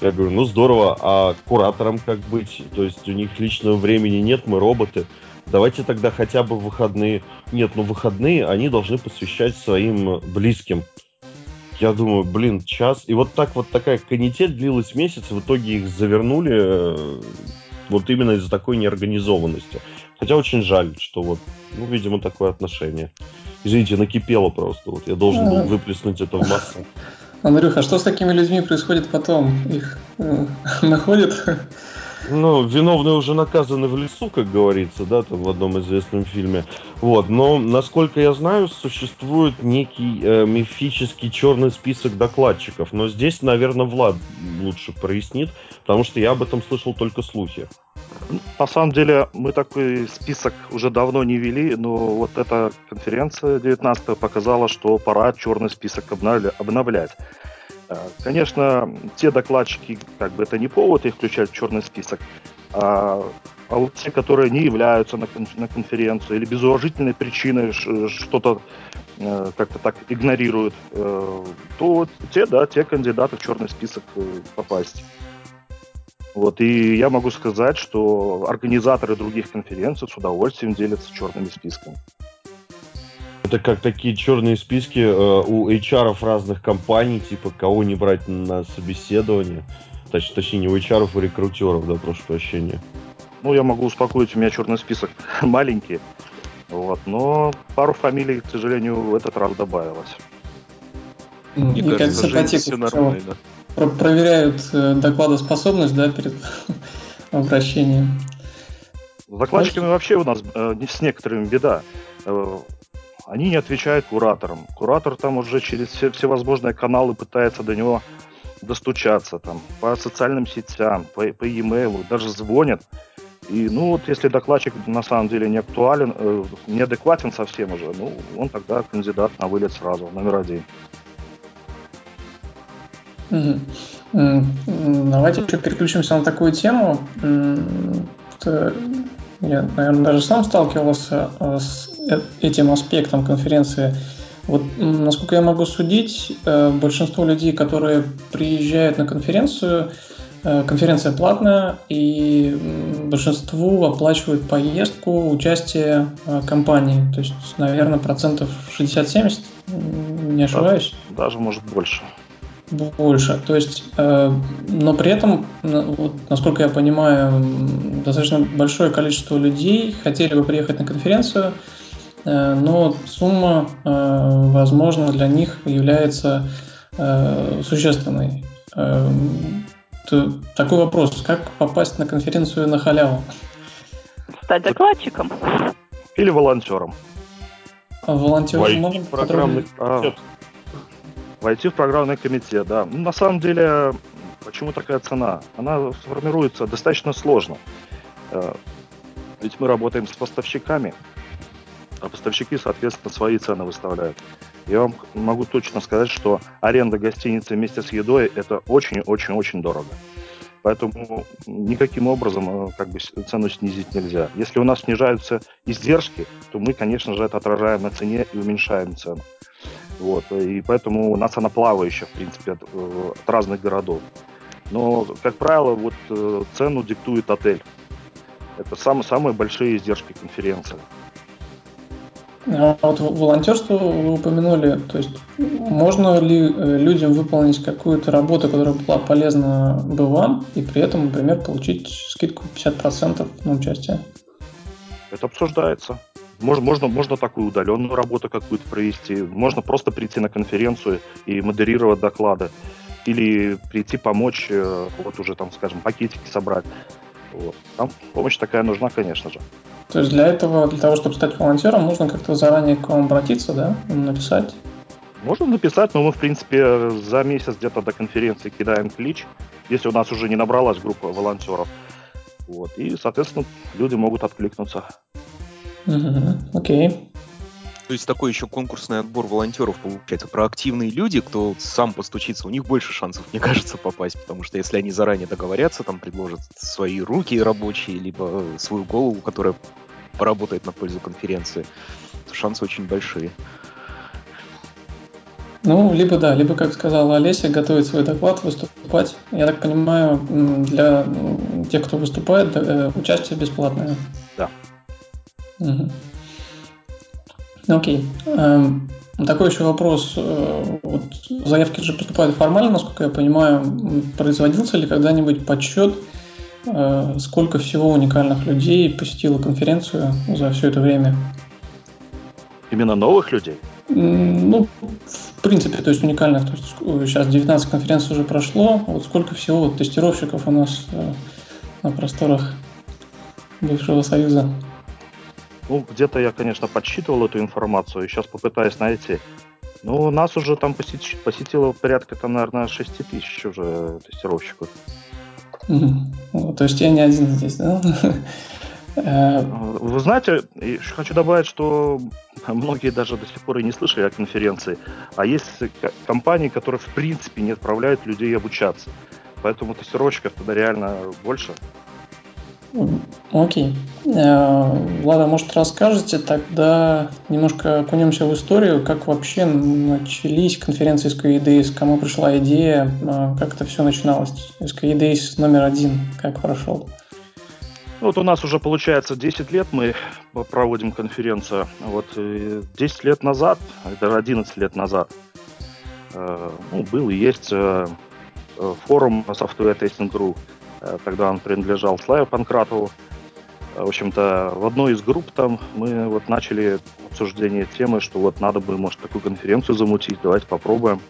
Я говорю, ну здорово, а куратором как быть? То есть у них личного времени нет, мы роботы. Давайте тогда хотя бы выходные. Нет, ну выходные они должны посвящать своим близким. Я думаю, блин, час. И вот так вот такая канитель длилась месяц, в итоге их завернули э, вот именно из-за такой неорганизованности. Хотя очень жаль, что вот, ну, видимо, такое отношение. Извините, накипело просто. Вот я должен был выплеснуть это в массу. Андрюха, а что с такими людьми происходит потом? Их э, находят? Ну, виновные уже наказаны в лесу, как говорится, да, там в одном известном фильме. Вот, но, насколько я знаю, существует некий э, мифический черный список докладчиков. Но здесь, наверное, Влад лучше прояснит, потому что я об этом слышал только слухи. На самом деле, мы такой список уже давно не вели, но вот эта конференция 19 показала, что пора черный список обновлять. Э, конечно, те докладчики, как бы это не повод их включать в черный список, а, а те, которые не являются на, на конференцию или без уважительной причины что-то э, как-то так игнорируют, э, то те, да, те кандидаты в черный список попасть. Вот, и я могу сказать, что организаторы других конференций с удовольствием делятся черными списками. Это как такие черные списки э, у HR разных компаний, типа кого не брать на собеседование. Точ, точнее, не у HR, а у рекрутеров, да, прошу прощения. Ну, я могу успокоить, у меня черный список маленький. Вот, но пару фамилий, к сожалению, в этот раз добавилось. Мне, Мне кажется, кажется все нормально про проверяют э, докладоспособность, да, перед обращением. С докладчиками вообще у нас э, с некоторыми беда. Э, они не отвечают кураторам. Куратор там уже через все, всевозможные каналы пытается до него достучаться там по социальным сетям, по, по e-mail, даже звонят. И ну вот если докладчик на самом деле не актуален, э, неадекватен совсем уже, ну он тогда кандидат на вылет сразу, номер один. Давайте еще переключимся на такую тему. Я, наверное, даже сам сталкивался э, с э, этим аспектом конференции Вот, насколько я могу судить, э, большинство людей, которые приезжают на конференцию, э, конференция платная, и большинству оплачивают поездку, участие э, компании. То есть, наверное, процентов 60-70, не ошибаюсь? Даже, может больше. Больше. То есть, но при этом, вот, насколько я понимаю, достаточно большое количество людей хотели бы приехать на конференцию, Э, но сумма, э, возможно, для них является э, существенной. Такой вопрос, как попасть на конференцию на халяву? Стать докладчиком. Или волонтером. А волонтером Войти можно в программный а, Войти в программный комитет, да. Ну, на самом деле, почему такая цена? Она сформируется достаточно сложно. Ведь мы работаем с поставщиками, а поставщики, соответственно, свои цены выставляют. Я вам могу точно сказать, что аренда гостиницы вместе с едой – это очень-очень-очень дорого. Поэтому никаким образом э, как бы цену снизить нельзя. Если у нас снижаются издержки, то мы, конечно же, это отражаем на цене и уменьшаем цену. Вот. И поэтому у нас она плавающая, в принципе, от, э, от разных городов. Но, как правило, вот э, цену диктует отель. Это самые, самые большие издержки конференции. А вот волонтерство вы упомянули, то есть можно ли э, людям выполнить какую-то работу, которая была полезна бы вам, и при этом, например, получить скидку 50% на участие? Это обсуждается. Можно, можно, можно такую удаленную работу какую-то провести, можно просто прийти на конференцию и модерировать доклады, или прийти помочь, э, вот уже там, скажем, пакетики собрать. Вот. Там помощь такая нужна, конечно же. То есть для этого, для того, чтобы стать волонтером, нужно как-то заранее к вам обратиться, да, написать? Можно написать, но мы, в принципе, за месяц где-то до конференции кидаем клич, если у нас уже не набралась группа волонтеров. Вот. И, соответственно, люди могут откликнуться. Угу, окей. То есть такой еще конкурсный отбор волонтеров получается. Проактивные люди, кто сам постучится, у них больше шансов, мне кажется, попасть. Потому что если они заранее договорятся, там предложат свои руки рабочие, либо свою голову, которая поработает на пользу конференции, то шансы очень большие. Ну, либо да, либо, как сказала Олеся, готовить свой доклад, выступать. Я так понимаю, для тех, кто выступает, э, участие бесплатное. Да. Угу. Окей. Эм, такой еще вопрос. Э, вот заявки же поступают формально, насколько я понимаю. Производился ли когда-нибудь подсчет, э, сколько всего уникальных людей посетило конференцию за все это время? Именно новых людей? Ну, в принципе, то есть уникальных. То есть сейчас 19 конференций уже прошло. Вот сколько всего вот тестировщиков у нас э, на просторах бывшего Союза? Ну, где-то я, конечно, подсчитывал эту информацию, и сейчас попытаюсь найти. Ну, нас уже там посети- посетило порядка, там, наверное, 6 тысяч уже тестировщиков. Угу. То есть я не один здесь, да? Э, Вы знаете, еще хочу добавить, что многие даже до сих пор и не слышали о конференции, а есть компании, которые в принципе не отправляют людей обучаться. Поэтому тестировщиков тогда реально больше. Окей. Э, Влада, может, расскажете тогда немножко окунемся в историю, как вообще начались конференции SKIDAys, кому пришла идея, э, как это все начиналось? SKIDAys номер один, как прошел? Ну, вот у нас уже получается 10 лет мы проводим конференцию. Вот 10 лет назад, даже 11 лет назад, э, ну, был и есть форум Software Testing Group, Э, тогда он принадлежал Славе Панкратову. В общем-то, в одной из групп там мы вот начали обсуждение темы, что вот надо бы, может, такую конференцию замутить, давайте попробуем.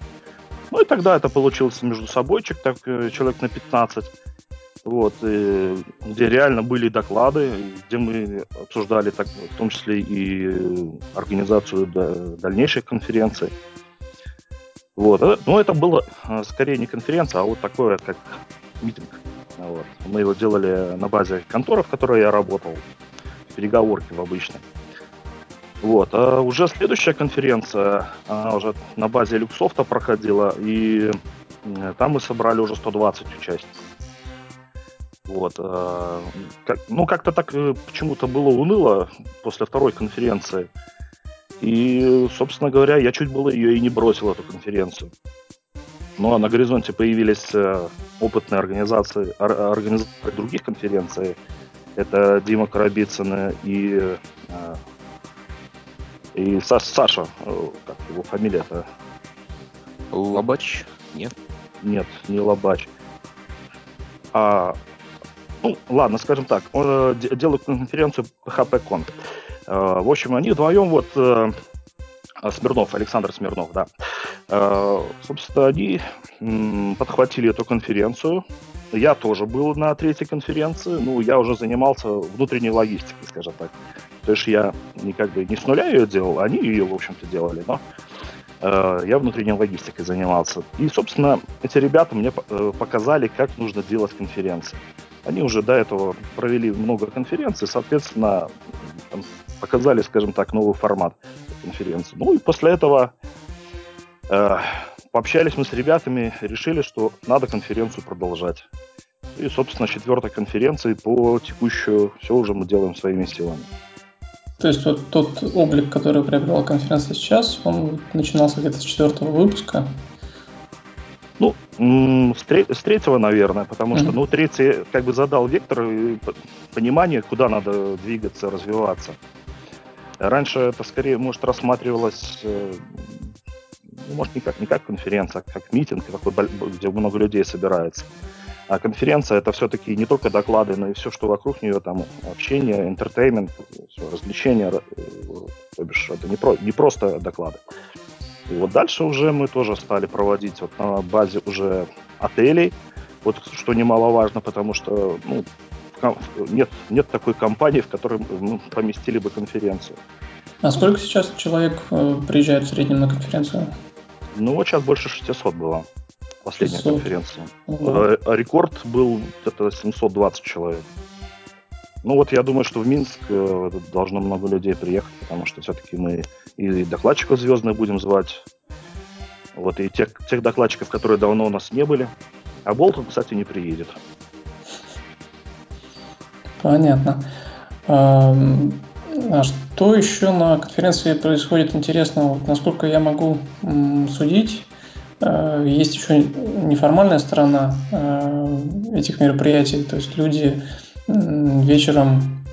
Ну и тогда это получился между собойчик, так э, человек на 15, вот, и, где реально были доклады, где мы обсуждали так, в том числе и организацию дальнейших конференций. Вот. Э, но это было скорее не конференция, а вот такое, как митинг. Вот. Мы его делали на базе конторы, в которой я работал, переговорки в обычной. Вот. А уже следующая конференция, она уже на базе Люксофта проходила, и там мы собрали уже 120 участников. Вот. Как, ну, как-то так э, почему-то было уныло после второй конференции. И, собственно говоря, я чуть было ее и не бросил, эту конференцию. Ну а на горизонте появились э, опытные организации, организаторы других конференций. Это Дима Коробицын и, э, и Саша, э, как его фамилия-то? Лобач? Нет? Нет, не Лобач. А, ну, ладно, скажем так, он делает конференцию PHP-Con. В общем, они вдвоем вот Смирнов, Александр Смирнов, да. Собственно, они подхватили эту конференцию. Я тоже был на третьей конференции. Ну, я уже занимался внутренней логистикой, скажем так. То есть я не как бы не с нуля ее делал, они ее, в общем-то, делали, но э, я внутренней логистикой занимался. И, собственно, эти ребята мне э, показали, как нужно делать конференции. Они уже до этого провели много конференций, соответственно, показали, скажем так, новый формат конференции. Ну и после этого э, пообщались мы с ребятами, решили, что надо конференцию продолжать. И, собственно, четвертой конференции по текущую все уже мы делаем своими силами. То есть вот тот облик, который приобрела конференция сейчас, он начинался где-то с четвертого выпуска? Ну, с, с третьего, наверное, потому mm-hmm. что, ну, третий как бы задал вектор и понимание, куда надо двигаться, развиваться. Раньше это скорее, может, рассматривалось, э, ну, может, не как, не как конференция, а как митинг, такой, где много людей собирается. А конференция это все-таки не только доклады, но и все, что вокруг нее, там общение, интертеймент, развлечения, то бишь это не, про, не просто доклады. И вот дальше уже мы тоже стали проводить вот на базе уже отелей, вот что немаловажно, потому что ну, нет, нет такой компании, в которой мы поместили бы конференцию. А сколько сейчас человек э, приезжает в среднем на конференцию? Ну, вот сейчас больше 600 было. Последняя 600. конференция. А рекорд был где-то 720 человек. Ну вот я думаю, что в Минск э, должно много людей приехать, потому что все-таки мы и докладчиков звездных будем звать, вот и тех, тех докладчиков, которые давно у нас не были. А Болтон, кстати, не приедет. Понятно. А, что еще на конференции происходит интересного? Насколько я могу судить, э, есть еще неформальная сторона э, этих мероприятий, то есть люди вечером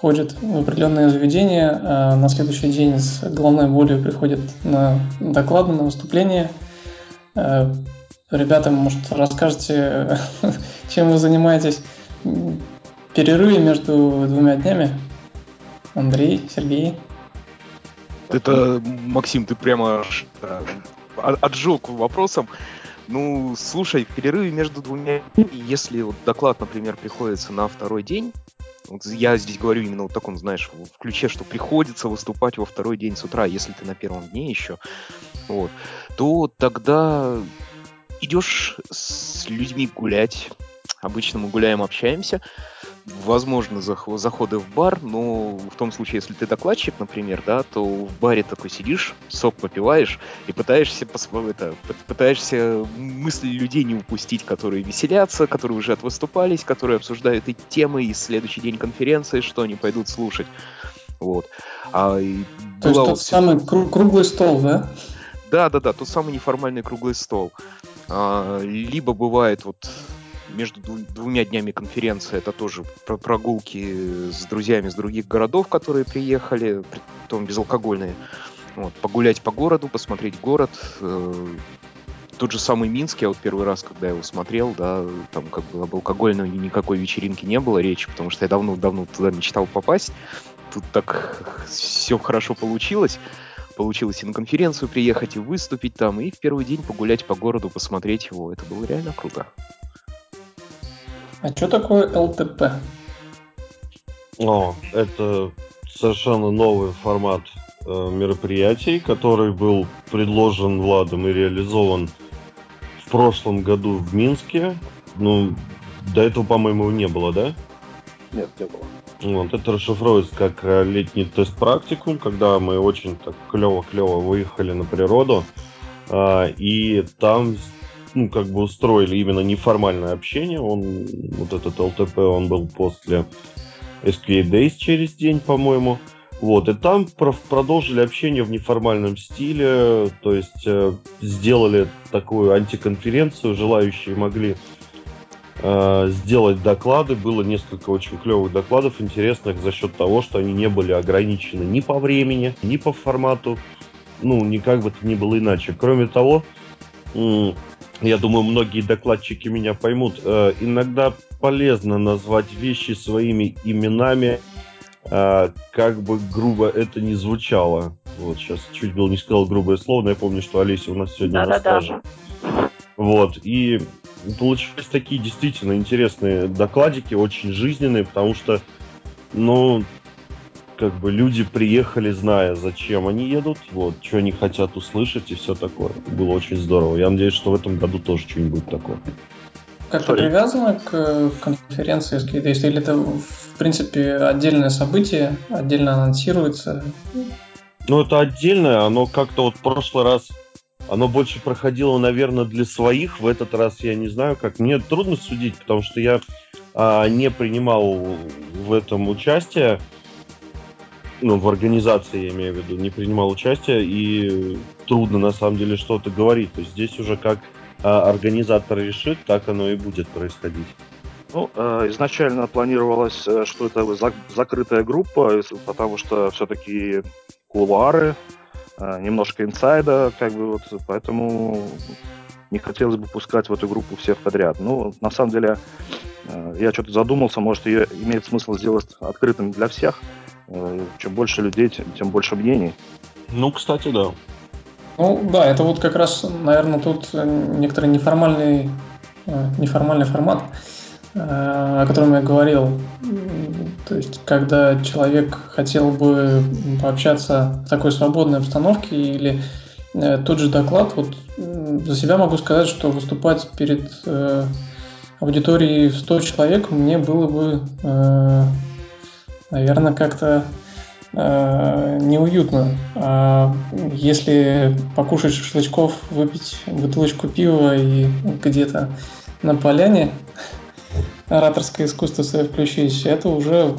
ходят в определенное заведение, а на следующий день с головной болью приходят на доклады, на выступление. Э, ребята, может, расскажете, чем вы занимаетесь перерыве между двумя днями? Андрей, Сергей? Это, Максим, ты прямо отжег вопросом. Ну, слушай, в перерыве между двумя, если вот доклад, например, приходится на второй день, вот я здесь говорю именно вот таком, знаешь, в ключе, что приходится выступать во второй день с утра, если ты на первом дне еще, вот, то тогда идешь с людьми гулять, обычно мы гуляем, общаемся, возможно, заходы в бар, но в том случае, если ты докладчик, например, да, то в баре такой сидишь, сок попиваешь и пытаешься, это, пытаешься мысли людей не упустить, которые веселятся, которые уже отвыступались, которые обсуждают и темы, и следующий день конференции, что они пойдут слушать. Вот. А, то есть тот самый круглый стол, да? Да, да, да, тот самый неформальный круглый стол. А, либо бывает вот между двумя днями конференции это тоже про прогулки с друзьями с других городов, которые приехали, притом безалкогольные. Вот, погулять по городу, посмотреть город. Э, тот же самый Минск, я вот первый раз, когда его смотрел, да, там как бы об алкогольной никакой вечеринки не было речи, потому что я давно-давно туда мечтал попасть. Тут так все хорошо получилось. Получилось и на конференцию приехать, и выступить там, и в первый день погулять по городу, посмотреть его. Это было реально круто. А что такое ЛТП? О, это совершенно новый формат э, мероприятий, который был предложен Владом и реализован в прошлом году в Минске. Ну, до этого, по-моему, не было, да? Нет, не было. Вот, это расшифровывается как э, летний тест-практикум, когда мы очень так клево-клево выехали на природу. Э, и там ну, как бы устроили именно неформальное общение. Он, вот этот ЛТП, он был после SQA Days через день, по-моему. Вот, и там продолжили общение в неформальном стиле, то есть э, сделали такую антиконференцию, желающие могли э, сделать доклады. Было несколько очень клевых докладов, интересных за счет того, что они не были ограничены ни по времени, ни по формату, ну, никак бы то ни было иначе. Кроме того, я думаю, многие докладчики меня поймут, э, иногда полезно назвать вещи своими именами, э, как бы грубо это ни звучало. Вот сейчас чуть было не сказал грубое слово, но я помню, что Олеся у нас сегодня на стаже. Вот, и получились такие действительно интересные докладики, очень жизненные, потому что, ну, как бы люди приехали, зная, зачем они едут, вот, что они хотят услышать и все такое. Было очень здорово. Я надеюсь, что в этом году тоже что-нибудь такое. Как-то привязано к конференции SKDays, или это, в принципе, отдельное событие, отдельно анонсируется? Ну, это отдельное, оно как-то вот в прошлый раз оно больше проходило, наверное, для своих. В этот раз я не знаю, как. Мне трудно судить, потому что я а, не принимал в этом участие ну, в организации, я имею в виду, не принимал участия, и трудно на самом деле что-то говорить. То есть здесь уже как а, организатор решит, так оно и будет происходить. Ну, э, изначально планировалось, э, что это закрытая группа, потому что все-таки кулуары, э, немножко инсайда, как бы вот, поэтому не хотелось бы пускать в эту группу всех подряд. Ну, на самом деле, я что-то задумался, может, ее имеет смысл сделать открытым для всех, Э, чем больше людей, тем больше мнений. Ну, кстати, да. Ну, да, это вот как раз, наверное, тут некоторый неформальный, э, неформальный формат, э, о котором я говорил. То есть, когда человек хотел бы пообщаться в такой свободной обстановке или тот же доклад, вот за себя могу сказать, что выступать перед аудиторией в 100 человек мне было бы наверное, как-то э, неуютно. А если покушать шашлычков, выпить бутылочку пива и где-то на поляне ораторское искусство свое включить, это уже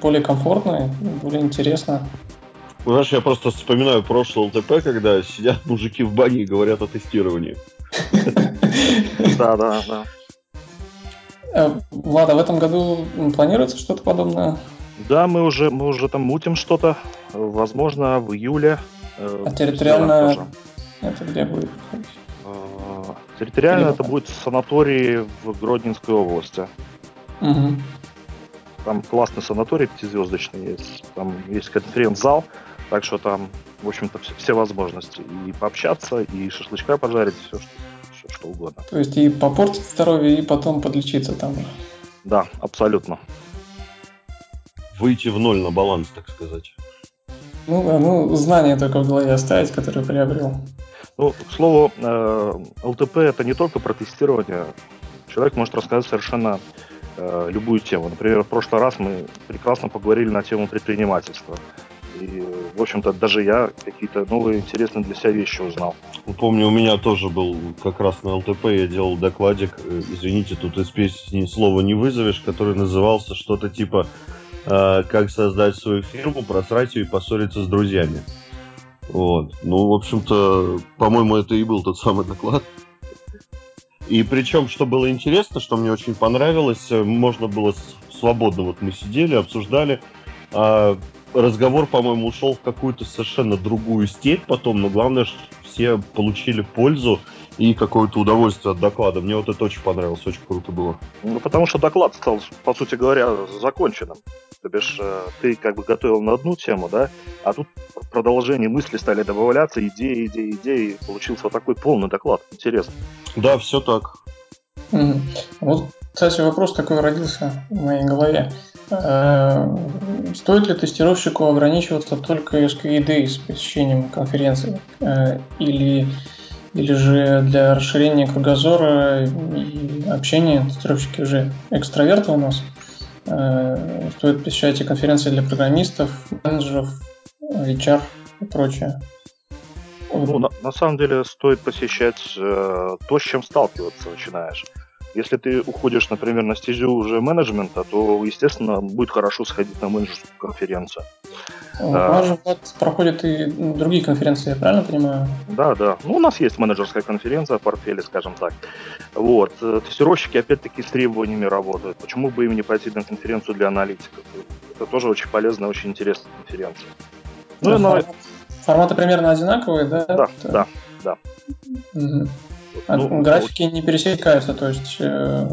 более комфортно, более интересно. Знаешь, я просто вспоминаю прошлое ЛТП, когда сидят мужики в бане и говорят о тестировании. Да, да, да. Э, Влада, в этом году планируется что-то подобное? Да, мы уже, мы уже там мутим что-то. Возможно, в июле. Э, а территориально это где будет э, территориально Или... это будет санаторий в Гродненской области. Угу. Там классный санаторий пятизвездочный есть. Там есть конференц-зал, так что там, в общем-то, все, все возможности. И пообщаться, и шашлычка пожарить, все что, все, что угодно. То есть и попортить здоровье, и потом подлечиться там. Да, абсолютно выйти в ноль на баланс, так сказать. Ну да, ну знания только в голове оставить, которые приобрел. Ну, к слову, э, ЛТП это не только про тестирование. Человек может рассказать совершенно э, любую тему. Например, в прошлый раз мы прекрасно поговорили на тему предпринимательства. И, в общем-то, даже я какие-то новые интересные для себя вещи узнал. Помню, у меня тоже был как раз на ЛТП, я делал докладик, э, извините, тут из песни слова не вызовешь, который назывался что-то типа э, как создать свою фирму, просрать ее и поссориться с друзьями. Вот. Ну, в общем-то, по-моему, это и был тот самый доклад. И причем, что было интересно, что мне очень понравилось, э, можно было свободно, вот мы сидели, обсуждали, а разговор, по-моему, ушел в какую-то совершенно другую степь потом, но главное, что все получили пользу и какое-то удовольствие от доклада. Мне вот это очень понравилось, очень круто было. Ну, потому что доклад стал, по сути говоря, законченным. То бишь, э, ты как бы готовил на одну тему, да, а тут продолжение мысли стали добавляться, идеи, идеи, идеи, и получился вот такой полный доклад. Интересно. Да, все так. Mm. Вот, кстати, вопрос такой родился в моей голове. Э, стоит ли тестировщику ограничиваться только SQED с посещением конференции? Э, или или же для расширения кругозора и общения тестировщики уже экстраверты у нас. Э, стоит посещать и конференции для программистов, менеджеров, HR и прочее. Ну, на, на самом деле стоит посещать э, то, с чем сталкиваться начинаешь. Если ты уходишь, например, на стезю уже менеджмента, то, естественно, будет хорошо сходить на менеджерскую конференцию. У вас же проходят и другие конференции, я правильно понимаю? Да, да. Ну, у нас есть менеджерская конференция в портфеле, скажем так. Вот. Э, тестировщики опять-таки с требованиями работают. Почему бы им не пойти на конференцию для аналитиков? Это тоже очень полезная, очень интересная конференция. Ну, ну формат, форматы примерно одинаковые, да? Да, да, да. Угу. А ну, графики вот... не пересекаются, то есть э,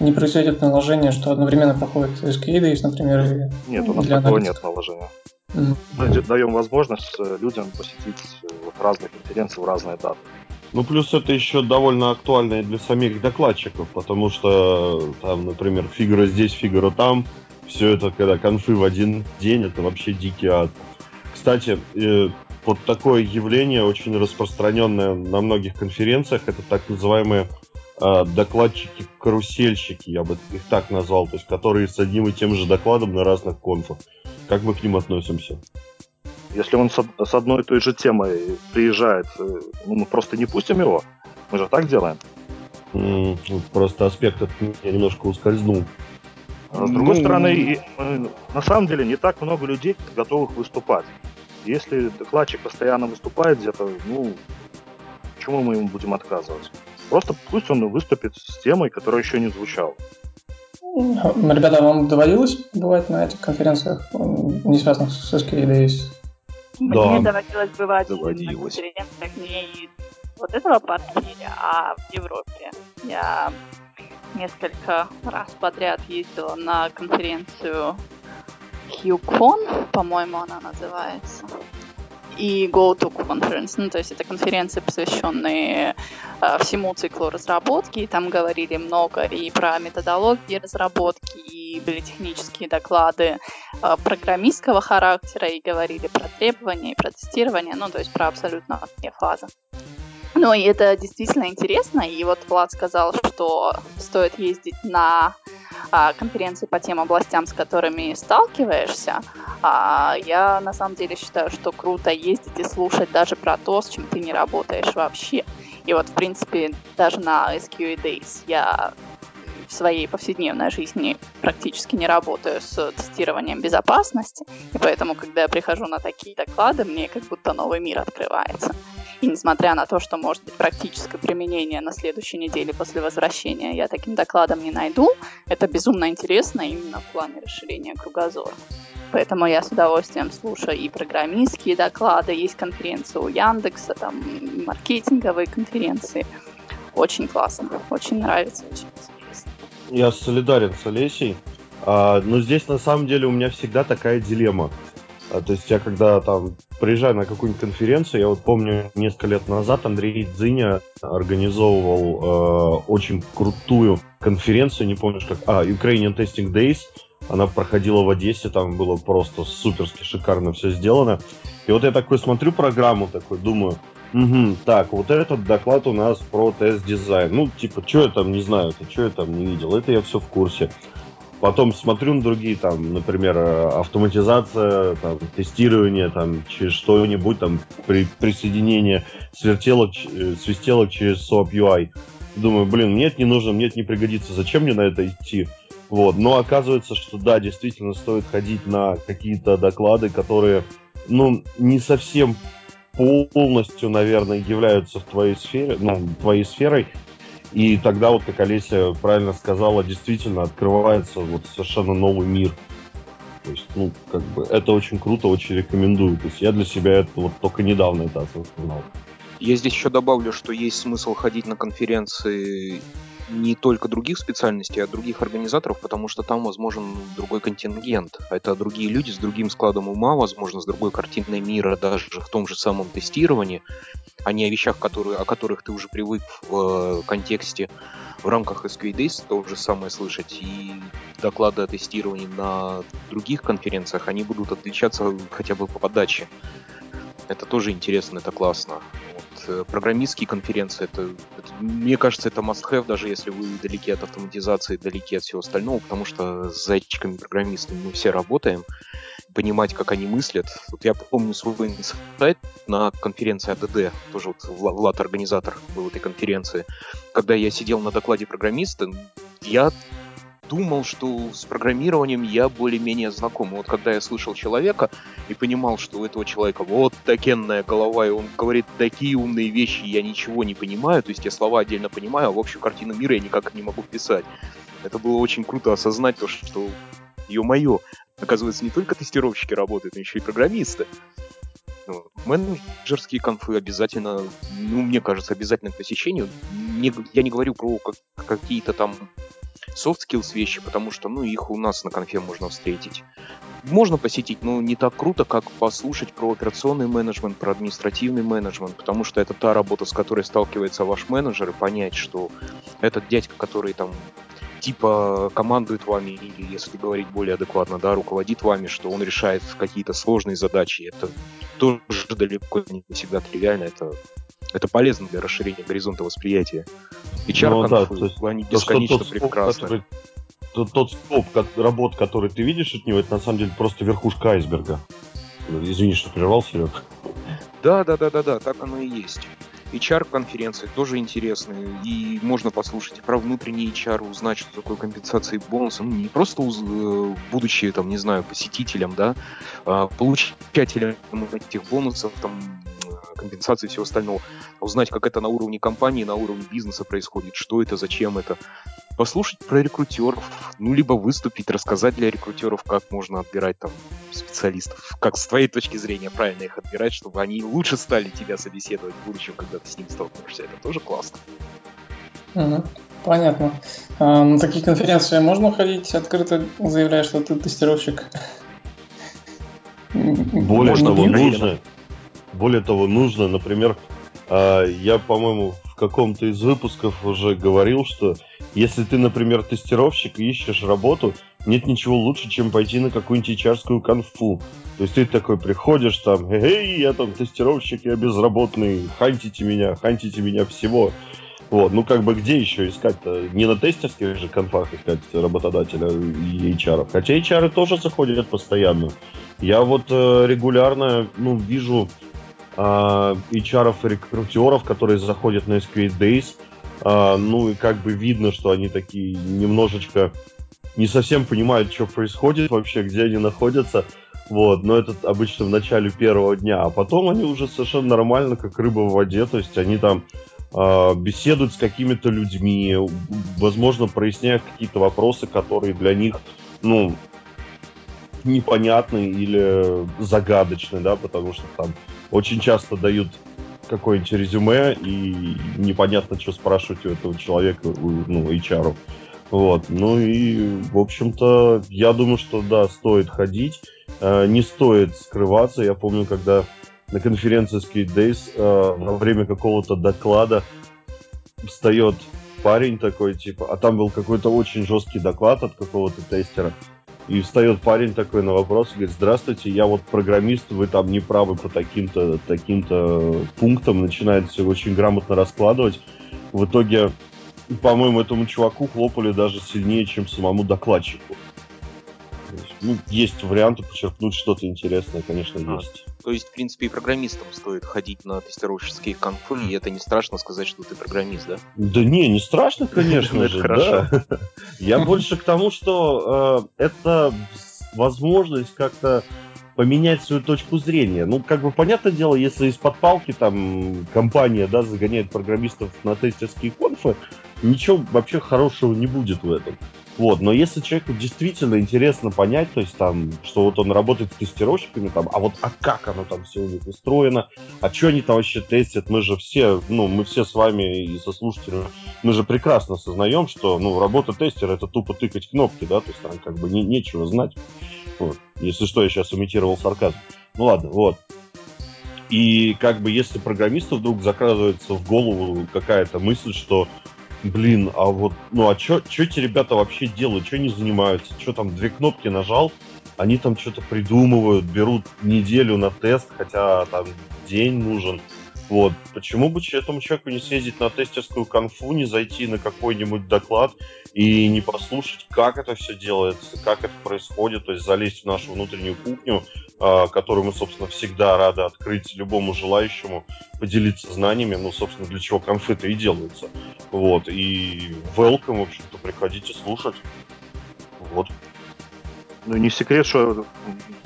не происходит наложение, что одновременно проходит SKDays, например, и Нет, у нас такого аналитика. нет наложения. Mm-hmm. Мы даем возможность э, людям посетить э, вот разные конференции в разные даты. Ну, плюс это еще довольно актуально и для самих докладчиков, потому что там, например, фигура здесь, фигура там, все это, когда конфы в один день, это вообще дикий ад. Кстати, э, вот такое явление, очень распространенное на многих конференциях, это так называемые э, докладчики-карусельщики, я бы их так назвал, то есть которые с одним и тем же докладом на разных конфах. Как мы к ним относимся? Если он с одной и той же темой приезжает, э, ну, мы просто не пустим его. Мы же так делаем. Mm, просто аспект от меня немножко ускользнул. А с другой ну... стороны, на самом деле не так много людей, готовых выступать. Если докладчик постоянно выступает где-то, ну, почему мы ему будем отказывать? Просто пусть он выступит с темой, которая еще не звучала. Ребята, вам доводилось бывать на этих конференциях, не связанных с SKDAys? Мне да. доводилось бывать доводилось. на конференциях не из вот этого портфеля, а в Европе. Я несколько раз подряд ездила на конференцию QCon, по-моему, она называется и Go-To Conference. Ну, то есть это конференции, посвященные э, всему циклу разработки. Там говорили много и про методологии разработки, и были технические доклады э, программистского характера, и говорили про требования, и про тестирование, ну, то есть про абсолютно все фазы. Ну, и это действительно интересно. И вот Влад сказал, что стоит ездить на а, конференции по тем областям, с которыми сталкиваешься. А, я на самом деле считаю, что круто ездить и слушать даже про то, с чем ты не работаешь вообще. И вот, в принципе, даже на SQA Days я в своей повседневной жизни практически не работаю с тестированием безопасности, и поэтому, когда я прихожу на такие доклады, мне как будто новый мир открывается. И несмотря на то, что может быть практическое применение на следующей неделе после возвращения, я таким докладом не найду, это безумно интересно именно в плане расширения кругозора. Поэтому я с удовольствием слушаю и программистские доклады, есть конференции у Яндекса, там маркетинговые конференции. Очень классно, очень нравится, очень интересно. Я солидарен с Олесей, а, но здесь на самом деле у меня всегда такая дилемма. А, то есть я когда там приезжаю на какую-нибудь конференцию, я вот помню несколько лет назад Андрей Дзиня организовывал э, очень крутую конференцию, не помнишь как, а, Ukrainian Testing Days, она проходила в Одессе, там было просто суперски шикарно все сделано. И вот я такой смотрю программу, такой думаю, угу, так, вот этот доклад у нас про тест-дизайн. Ну, типа, что я там не знаю, это что я там не видел, это я все в курсе. Потом смотрю на другие, там, например, э, автоматизация, там, тестирование, там, через что-нибудь, там, при, присоединение свертелок, э, свистелок через SOAP UI. Думаю, блин, мне это не нужно, мне это не пригодится, зачем мне на это идти? Вот. Но оказывается, что да, действительно стоит ходить на какие-то доклады, которые, ну, не совсем полностью, наверное, являются в твоей сфере, ну, твоей сферой, и тогда, вот как Олеся правильно сказала, действительно открывается вот совершенно новый мир. То есть, ну, как бы, это очень круто, очень рекомендую. То есть я для себя это вот только недавно это осознал. Я здесь еще добавлю, что есть смысл ходить на конференции не только других специальностей, а других организаторов, потому что там возможен другой контингент. Это другие люди с другим складом ума, возможно, с другой картиной мира, даже в том же самом тестировании, а не о вещах, которые, о которых ты уже привык в контексте в рамках SQA то же самое слышать. И доклады о тестировании на других конференциях, они будут отличаться хотя бы по подаче. Это тоже интересно, это классно. Вот, э, программистские конференции, это, это, мне кажется, это must-have, даже если вы далеки от автоматизации, далеки от всего остального, потому что с зайчиками-программистами мы все работаем, понимать, как они мыслят. Вот я помню свой инсайт на конференции АДД, тоже вот Влад организатор был этой конференции, когда я сидел на докладе программиста, я думал, что с программированием я более-менее знаком. вот когда я слышал человека и понимал, что у этого человека вот такенная голова, и он говорит такие умные вещи, я ничего не понимаю, то есть я слова отдельно понимаю, а в общую картину мира я никак не могу вписать. Это было очень круто осознать то, что, ё-моё, оказывается, не только тестировщики работают, но еще и программисты. Ну, менеджерские конфы обязательно, ну, мне кажется, обязательно к посещению. Не, я не говорю про как, какие-то там soft skills вещи, потому что, ну, их у нас на конфе можно встретить. Можно посетить, но не так круто, как послушать про операционный менеджмент, про административный менеджмент, потому что это та работа, с которой сталкивается ваш менеджер, и понять, что этот дядька, который там типа командует вами, или, если говорить более адекватно, да, руководит вами, что он решает какие-то сложные задачи. Это тоже далеко не всегда тривиально, это, это полезно для расширения горизонта восприятия. И ну, да, то есть, они бесконечно то, прекрасны. Который, тот, тот скоп работ, который ты видишь от него, это на самом деле просто верхушка айсберга. Извини, что прервал, Серег. Да, да, да, да, да, так оно и есть. HR-конференции тоже интересные, и можно послушать про внутренний HR, узнать, что такое компенсации бонуса, ну, не просто э, будучи, там, не знаю, посетителем, да, а получателем этих бонусов, там, компенсации и всего остального, узнать, как это на уровне компании, на уровне бизнеса происходит, что это, зачем это, послушать про рекрутеров, ну, либо выступить, рассказать для рекрутеров, как можно отбирать там специалистов, как с твоей точки зрения правильно их отбирать, чтобы они лучше стали тебя собеседовать в будущем, когда ты с ними столкнешься. Это тоже классно. Угу. Понятно. А, на такие конференции можно ходить открыто, заявляя, что ты тестировщик? Более того, нужно, более того, нужно, например, а, я, по-моему, в каком-то из выпусков уже говорил, что если ты, например, тестировщик и ищешь работу, нет ничего лучше, чем пойти на какую-нибудь hr конфу. То есть ты такой приходишь там, эй, я там тестировщик, я безработный, хантите меня, хантите меня всего. Вот, ну как бы где еще искать-то? Не на тестерских же конфах искать работодателя и HR. Хотя HR тоже заходят постоянно. Я вот э, регулярно, ну, вижу HR и рекрутеров, которые заходят на SQL Days. А, ну и как бы видно, что они такие немножечко не совсем понимают, что происходит вообще, где они находятся. Вот, но это обычно в начале первого дня, а потом они уже совершенно нормально, как рыба в воде, то есть они там э, беседуют с какими-то людьми, возможно, проясняют какие-то вопросы, которые для них, ну, непонятны или загадочны, да, потому что там очень часто дают какое-нибудь резюме, и непонятно, что спрашивать у этого человека, у, ну, HR. Вот. Ну и, в общем-то, я думаю, что да, стоит ходить, э, не стоит скрываться. Я помню, когда на конференции Skate Days э, во время какого-то доклада встает парень такой, типа, а там был какой-то очень жесткий доклад от какого-то тестера, и встает парень такой на вопрос и говорит, здравствуйте, я вот программист, вы там не правы по таким-то таким-то пунктам, начинает все очень грамотно раскладывать. В итоге, по-моему, этому чуваку хлопали даже сильнее, чем самому докладчику. Есть, ну, есть варианты почерпнуть что-то интересное, конечно, а, есть. То есть, в принципе, и программистам стоит ходить на тестировщические конфы, и это не страшно сказать, что ты программист, да? Да не, не страшно, конечно же, да. Я больше к тому, что э, это возможность как-то поменять свою точку зрения. Ну, как бы, понятное дело, если из-под палки там компания, да, загоняет программистов на тестерские конфы, ничего вообще хорошего не будет в этом. Вот, но если человеку действительно интересно понять, то есть там, что вот он работает с тестировщиками, там, а вот а как оно там все у них устроено, а что они там вообще тестят, мы же все, ну, мы все с вами и со слушателями, мы же прекрасно осознаем, что, ну, работа тестера это тупо тыкать кнопки, да, то есть там как бы не, нечего знать. Вот. Если что, я сейчас имитировал сарказм. Ну ладно, вот. И как бы если программисту вдруг закрадывается в голову какая-то мысль, что блин, а вот, ну а что эти ребята вообще делают, что они занимаются, что там две кнопки нажал, они там что-то придумывают, берут неделю на тест, хотя там день нужен. Вот. Почему бы этому человеку не съездить на тестерскую конфу, не зайти на какой-нибудь доклад и не послушать, как это все делается, как это происходит, то есть залезть в нашу внутреннюю кухню, э, которую мы, собственно, всегда рады открыть любому желающему, поделиться знаниями, ну, собственно, для чего конфы-то и делаются. Вот. И welcome, в общем-то, приходите слушать. Вот. Ну, не секрет, что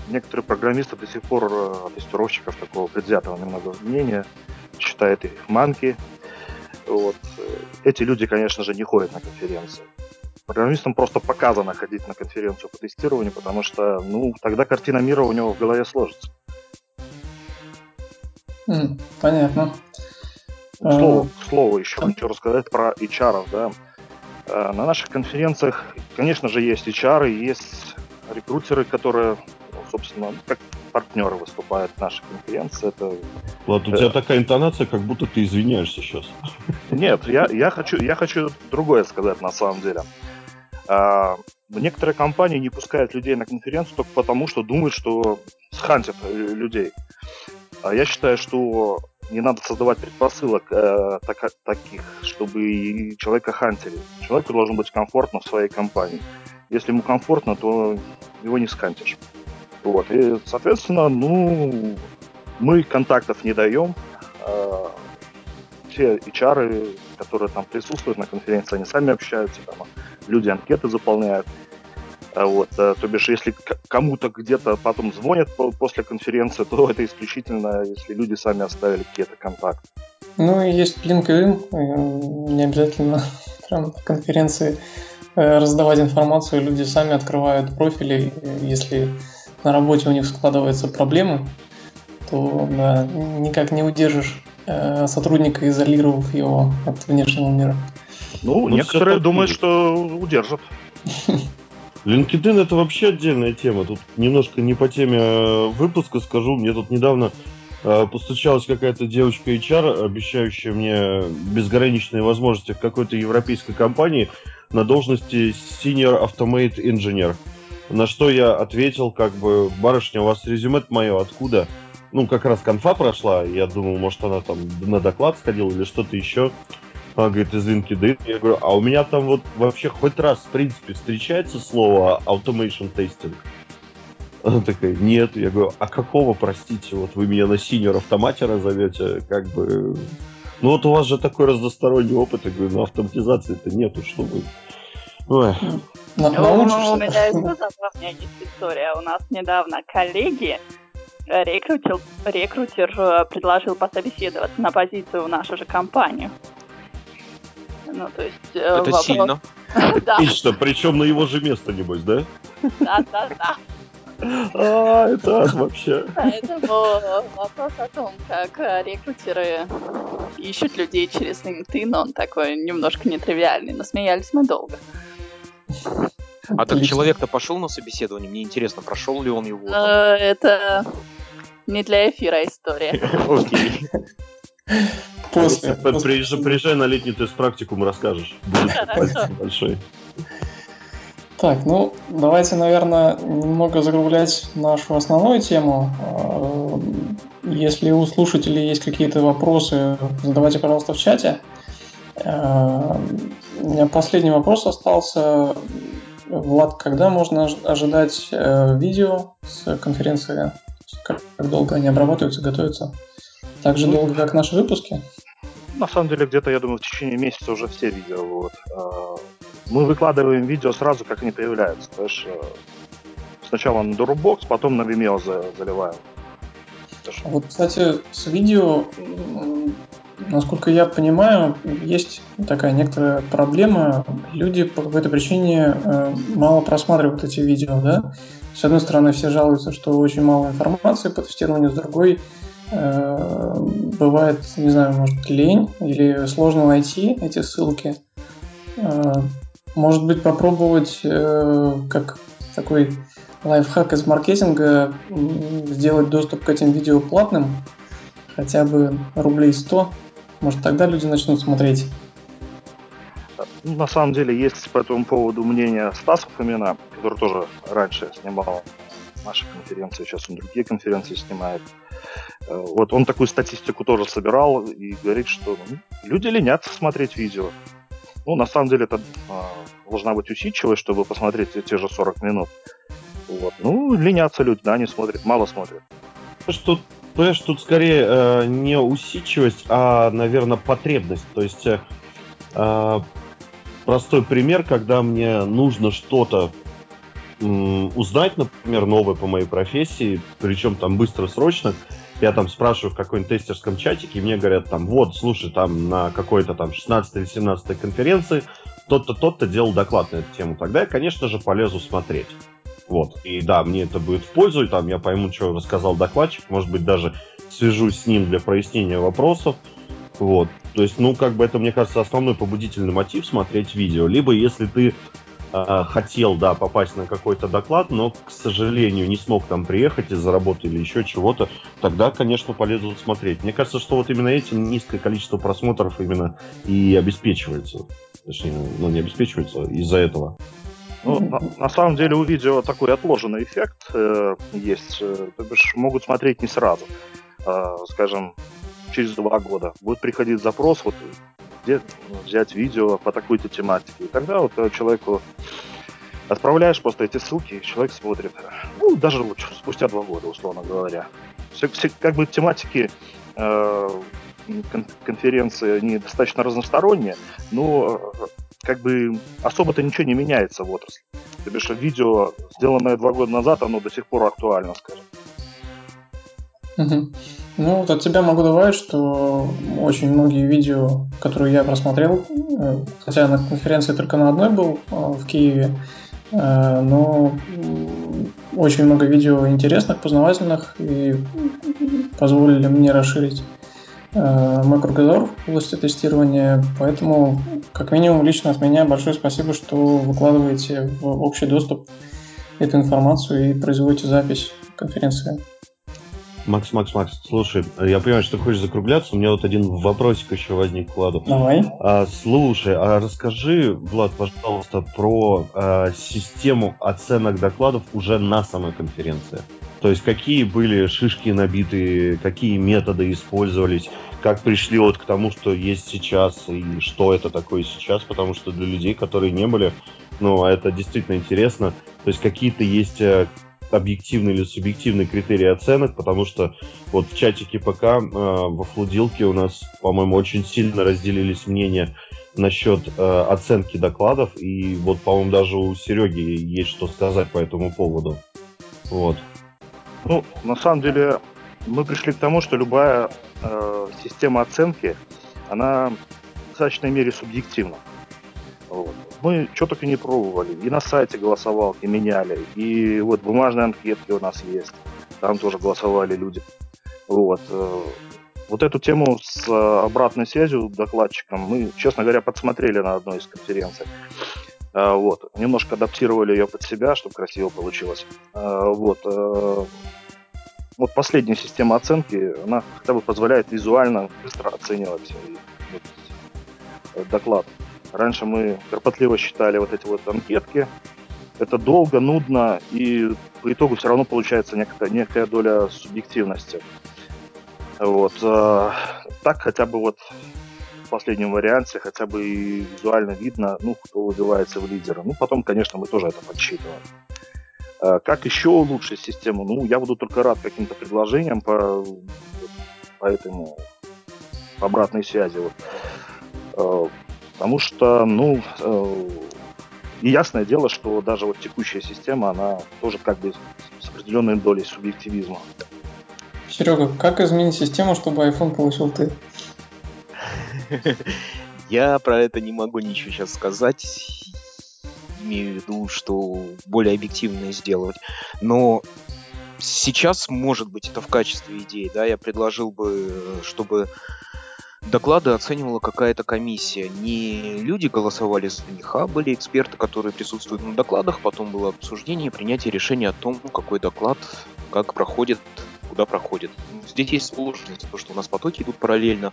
некоторые программисты до сих пор э, тестировщиков такого предвзятого немного мнения считают их манки. Вот. Эти люди, конечно же, не ходят на конференции. Программистам просто показано ходить на конференцию по тестированию, потому что, ну, тогда картина мира у него в голове сложится. Mm, понятно. К слову, к слову еще хочу рассказать про HR, да. Э, на наших конференциях, конечно же, есть HR, есть рекрутеры, которые, ну, собственно, как партнеры выступают в нашей конференции. Это... Ладно, у тебя э, такая интонация, как будто ты извиняешься сейчас. Нет, я, я, хочу, я хочу другое сказать на самом деле. А, некоторые компании не пускают людей на конференцию только потому, что думают, что схантят э, людей. А я считаю, что не надо создавать предпосылок э, так, таких, чтобы человека хантили. Человеку должно быть комфортно в своей компании. Если ему комфортно, то его не скантишь. Вот. И, соответственно, ну, мы контактов не даем. Э, все HR, которые там присутствуют на конференции, они сами общаются, там, люди анкеты заполняют. А вот, э, то бишь, если кому-то где-то потом звонят после конференции, то это исключительно, если люди сами оставили какие-то контакты. Ну и есть LinkedIn, э, не обязательно прям в конференции э, раздавать информацию, люди сами открывают профили, если на работе у них складываются проблемы, то да, никак не удержишь сотрудника, изолировав его от внешнего мира. Ну, ну некоторые думают, что удержат. LinkedIn это вообще отдельная тема. Тут немножко не по теме э, выпуска скажу. Мне тут недавно э, постучалась какая-то девочка HR, обещающая мне безграничные возможности в какой-то европейской компании на должности Senior Automate Engineer. На что я ответил, как бы, барышня, у вас резюме мое откуда? Ну, как раз конфа прошла, я думал, может, она там на доклад сходила или что-то еще. Она говорит, из LinkedIn. Я говорю, а у меня там вот вообще хоть раз, в принципе, встречается слово automation testing? Она такая, нет. Я говорю, а какого, простите, вот вы меня на синьор автомате разовете, как бы... Ну вот у вас же такой разносторонний опыт. Я говорю, ну автоматизации-то нету, что вы... Ой. Ну, у меня еще забавная есть история. У нас недавно коллеги рекрутер, рекрутер э, предложил пособеседоваться на позицию в нашу же компанию. Ну, то есть... Э, Это вопрос... сильно. да. Отлично, причем на его же место, небось, да? Да, да, да. А, это вообще. Поэтому вопрос о том, как э, рекрутеры ищут людей через LinkedIn, он такой немножко нетривиальный, но смеялись мы долго. А так человек-то пошел на собеседование? Мне интересно, прошел ли он его? Э, это не для эфира история. Окей. После. Приезжай, приезжай на летний тест практикум, расскажешь. Будет большой. Так, ну, давайте, наверное, немного закруглять нашу основную тему. А, если у слушателей есть какие-то вопросы, задавайте, пожалуйста, в чате. У меня последний вопрос остался. Влад, когда можно ожидать э, видео с конференции? Как долго они обрабатываются, готовятся? Так же ну, долго, как наши выпуски? На самом деле, где-то, я думаю, в течение месяца уже все видео. Вот. А, мы выкладываем видео сразу, как они появляются. То есть э, сначала на Dropbox, потом на Vimeo заливаем. Вот, кстати, с видео, насколько я понимаю, есть такая некоторая проблема. Люди по какой-то причине э, мало просматривают эти видео, да? С одной стороны, все жалуются, что очень мало информации по тестированию, с другой Э, бывает, не знаю, может лень или сложно найти эти ссылки. Э, может быть, попробовать как такой лайфхак из маркетинга сделать доступ к этим видео платным, хотя бы рублей 100. Может, тогда люди начнут смотреть. На самом деле есть по этому поводу мнение Стаса Фомина, который тоже раньше снимал наши конференции, сейчас он другие конференции снимает. Э, вот он такую статистику тоже собирал и говорит, что ну, люди ленятся смотреть видео. Ну, на самом деле, это а, должна быть усидчивость, чтобы посмотреть те же 40 минут. Вот. Ну, ленятся люди, да, они смотрят, мало смотрят. Что, понимаешь, тут скорее э, не усидчивость, а, наверное, потребность. То есть э, простой пример, когда мне нужно что-то узнать, например, новое по моей профессии, причем там быстро, срочно, я там спрашиваю в какой-нибудь тестерском чатике, и мне говорят там, вот, слушай, там на какой-то там 16 или 17 конференции тот-то, тот-то делал доклад на эту тему. Тогда я, конечно же, полезу смотреть. Вот. И да, мне это будет в пользу, и там я пойму, что рассказал докладчик, может быть, даже свяжусь с ним для прояснения вопросов. Вот. То есть, ну, как бы это, мне кажется, основной побудительный мотив смотреть видео. Либо если ты э, хотел, да, попасть на какой-то доклад, но, к сожалению, не смог там приехать из-за работы или еще чего-то, тогда, конечно, полезут смотреть. Мне кажется, что вот именно этим низкое количество просмотров именно и обеспечивается. Точнее, ну, не обеспечивается из-за этого. Ну, на, на самом деле у видео такой отложенный эффект э, есть. Э, то бишь могут смотреть не сразу. Э, скажем, через два года будет приходить запрос, вот где взять видео по такой-то тематике. И тогда вот э, человеку отправляешь просто эти ссылки, и человек смотрит. Ну, даже вот спустя два года, условно говоря. Все, все, как бы тематики э, конференции, они достаточно разносторонние, но э, как бы особо-то ничего не меняется в отрасли. То бишь видео, сделанное два года назад, оно до сих пор актуально, скажем. Ну, вот от тебя могу добавить, что очень многие видео, которые я просмотрел, э, хотя на конференции только на одной был э, в Киеве, э, но очень много видео интересных, познавательных и позволили мне расширить мой кругозор в области тестирования. Поэтому, как минимум, лично от меня большое спасибо, что выкладываете в общий доступ эту информацию и производите запись конференции. Макс, Макс, Макс, слушай, я понимаю, что ты хочешь закругляться, у меня вот один вопросик еще возник Владу. Давай. А, слушай, а расскажи, Влад, пожалуйста, про а, систему оценок докладов уже на самой конференции. То есть какие были шишки набиты, какие методы использовались, как пришли вот к тому, что есть сейчас, и что это такое сейчас, потому что для людей, которые не были, ну, это действительно интересно. То есть какие-то есть э, объективные или субъективные критерии оценок, потому что вот в чатике ПК э, во флудилке у нас, по-моему, очень сильно разделились мнения насчет э, оценки докладов, и вот, по-моему, даже у Сереги есть что сказать по этому поводу. Вот. Ну, на самом деле, мы пришли к тому, что любая э, система оценки, она в достаточной мере субъективна. Вот мы что только не пробовали. И на сайте голосовалки меняли, и вот бумажные анкетки у нас есть. Там тоже голосовали люди. Вот. Э, вот эту тему с обратной связью докладчиком мы, честно говоря, подсмотрели на одной из конференций. Э, вот. Немножко адаптировали ее под себя, чтобы красиво получилось. Э, вот. Вот последняя система оценки, она хотя бы позволяет визуально быстро оценивать вот, доклад. Раньше мы кропотливо считали вот эти вот анкетки. Это долго, нудно, и по итогу все равно получается некая, некая доля субъективности. Вот. Э, так хотя бы вот последнем варианте хотя бы визуально видно, ну, кто выбивается в лидера. Ну, потом, конечно, мы тоже это подсчитываем. Э, как еще улучшить систему? Ну, я буду только рад каким-то предложениям по, по этому по обратной связи. Вот. Э, Потому что, ну, э, и ясное дело, что даже вот текущая система, она тоже как бы с определенной долей субъективизма. Серега, как изменить систему, чтобы iPhone получил ты? Я про это не могу ничего сейчас сказать. Имею в виду, что более объективно сделать. Но сейчас, может быть, это в качестве идеи, да, я предложил бы, чтобы доклады оценивала какая-то комиссия. Не люди голосовали за них, а были эксперты, которые присутствуют на докладах. Потом было обсуждение, принятие решения о том, какой доклад, как проходит, куда проходит. Здесь есть сложность, то, что у нас потоки идут параллельно.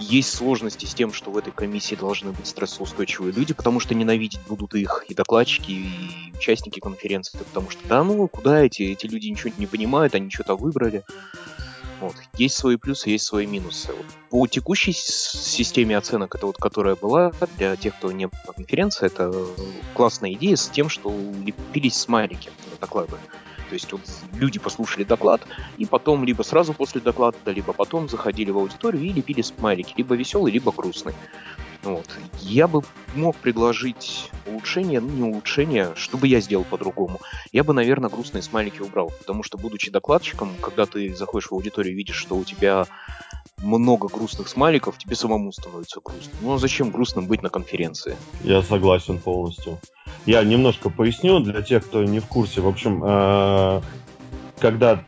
Есть сложности с тем, что в этой комиссии должны быть стрессоустойчивые люди, потому что ненавидеть будут их и докладчики, и участники конференции, потому что да ну, куда эти, эти люди ничего не понимают, они что-то выбрали. Вот. Есть свои плюсы, есть свои минусы. Вот. По текущей системе оценок, это вот которая была для тех, кто не был на конференции, это классная идея с тем, что лепились смайлики на доклады. То есть вот люди послушали доклад, и потом либо сразу после доклада, либо потом заходили в аудиторию и лепили смайлики, либо веселый, либо грустный. Вот. Я бы мог предложить улучшение, ну не улучшение, что бы я сделал по-другому. Я бы, наверное, грустные смайлики убрал, потому что, будучи докладчиком, когда ты заходишь в аудиторию и видишь, что у тебя много грустных смайликов, тебе самому становится грустно. Ну а зачем грустным быть на конференции? Я согласен полностью. Я немножко поясню для тех, кто не в курсе. В общем, э, когда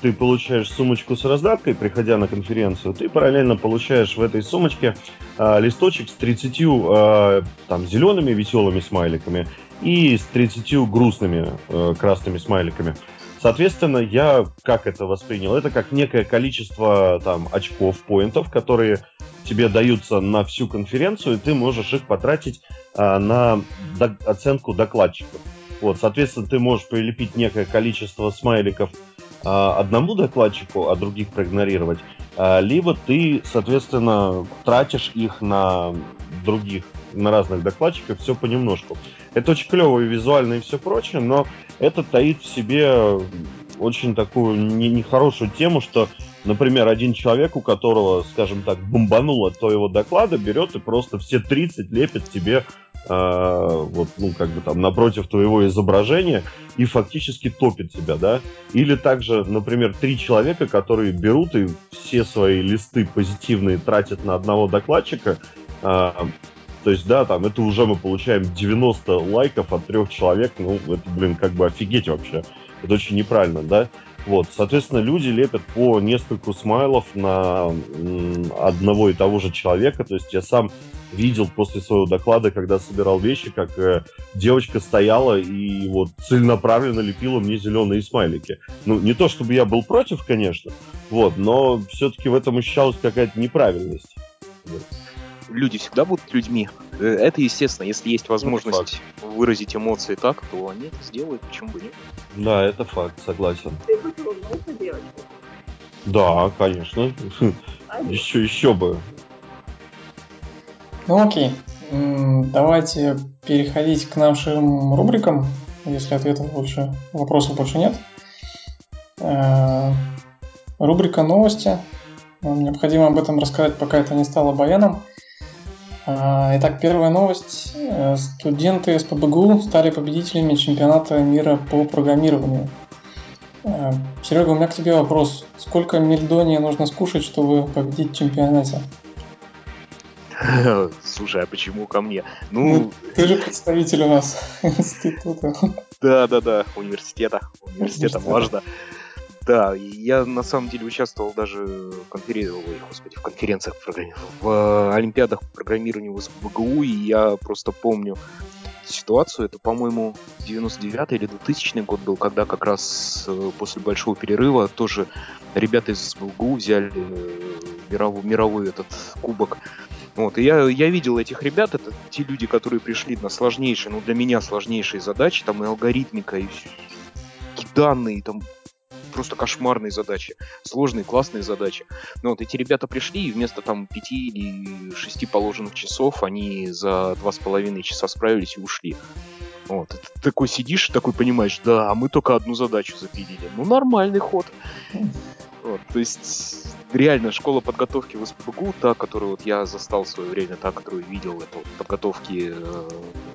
ты получаешь сумочку с раздаткой, приходя на конференцию, ты параллельно получаешь в этой сумочке э, листочек с 30 э, там, зелеными веселыми смайликами и с 30 грустными э, красными смайликами. Соответственно, я как это воспринял? Это как некое количество там очков, поинтов, которые тебе даются на всю конференцию, и ты можешь их потратить а, на до- оценку докладчиков. Вот, соответственно, ты можешь прилепить некое количество смайликов а, одному докладчику, а других проигнорировать, а, либо ты, соответственно, тратишь их на других, на разных докладчиков, все понемножку. Это очень клево и визуально и все прочее, но это таит в себе очень такую не- нехорошую тему, что, например, один человек, у которого, скажем так, бомбануло твоего доклада, берет и просто все 30 лепит тебе э, вот, ну, как бы там, напротив твоего изображения и фактически топит тебя, да? Или также, например, три человека, которые берут и все свои листы позитивные тратят на одного докладчика, э, то есть, да, там, это уже мы получаем 90 лайков от трех человек, ну, это, блин, как бы офигеть вообще. Это очень неправильно, да? Вот, соответственно, люди лепят по нескольку смайлов на одного и того же человека. То есть я сам видел после своего доклада, когда собирал вещи, как э, девочка стояла и вот целенаправленно лепила мне зеленые смайлики. Ну, не то чтобы я был против, конечно, вот, но все-таки в этом ощущалась какая-то неправильность. Вот. Люди всегда будут людьми. Э, Это естественно, если есть Ну, факт. возможность выразить эмоции так, то они это сделают, почему бы нет. Да, это факт, согласен. Ты бы улыбнулся? Да, конечно. Еще, еще бы. Ну окей, давайте переходить к нашим рубрикам, если ответов больше, вопросов больше нет. Э, Рубрика новости. Нам необходимо об этом рассказать, пока это не стало баяном. А, Итак, первая новость. Э, Студенты СПБГУ стали победителями чемпионата мира по программированию. Э, Серега, у меня к тебе вопрос. Сколько мельдония нужно скушать, чтобы победить в чемпионате? Слушай, а почему ко мне? Ну, Ну, ты же представитель у нас института. да, да, да, университета. Университета Университета. Да, и я на самом деле участвовал даже в, господи, в конференциях, по программе- в олимпиадах по программированию в СПБГУ, и я просто помню ситуацию. Это, по-моему, 99 или 2000 год был, когда как раз э, после большого перерыва тоже ребята из СПБГУ взяли э, мировой, мировой этот кубок. Вот, и я, я видел этих ребят, это те люди, которые пришли на сложнейшие, ну, для меня сложнейшие задачи, там и алгоритмика, и, и данные, там просто кошмарные задачи, сложные, классные задачи. Ну вот эти ребята пришли, и вместо там пяти или шести положенных часов они за два с половиной часа справились и ушли. Вот, ты такой сидишь, такой понимаешь, да, а мы только одну задачу запилили. Ну, нормальный ход. Вот, то есть, реально, школа подготовки в СПБГУ, та, которую вот я застал в свое время, та, которую видел, это вот подготовки э,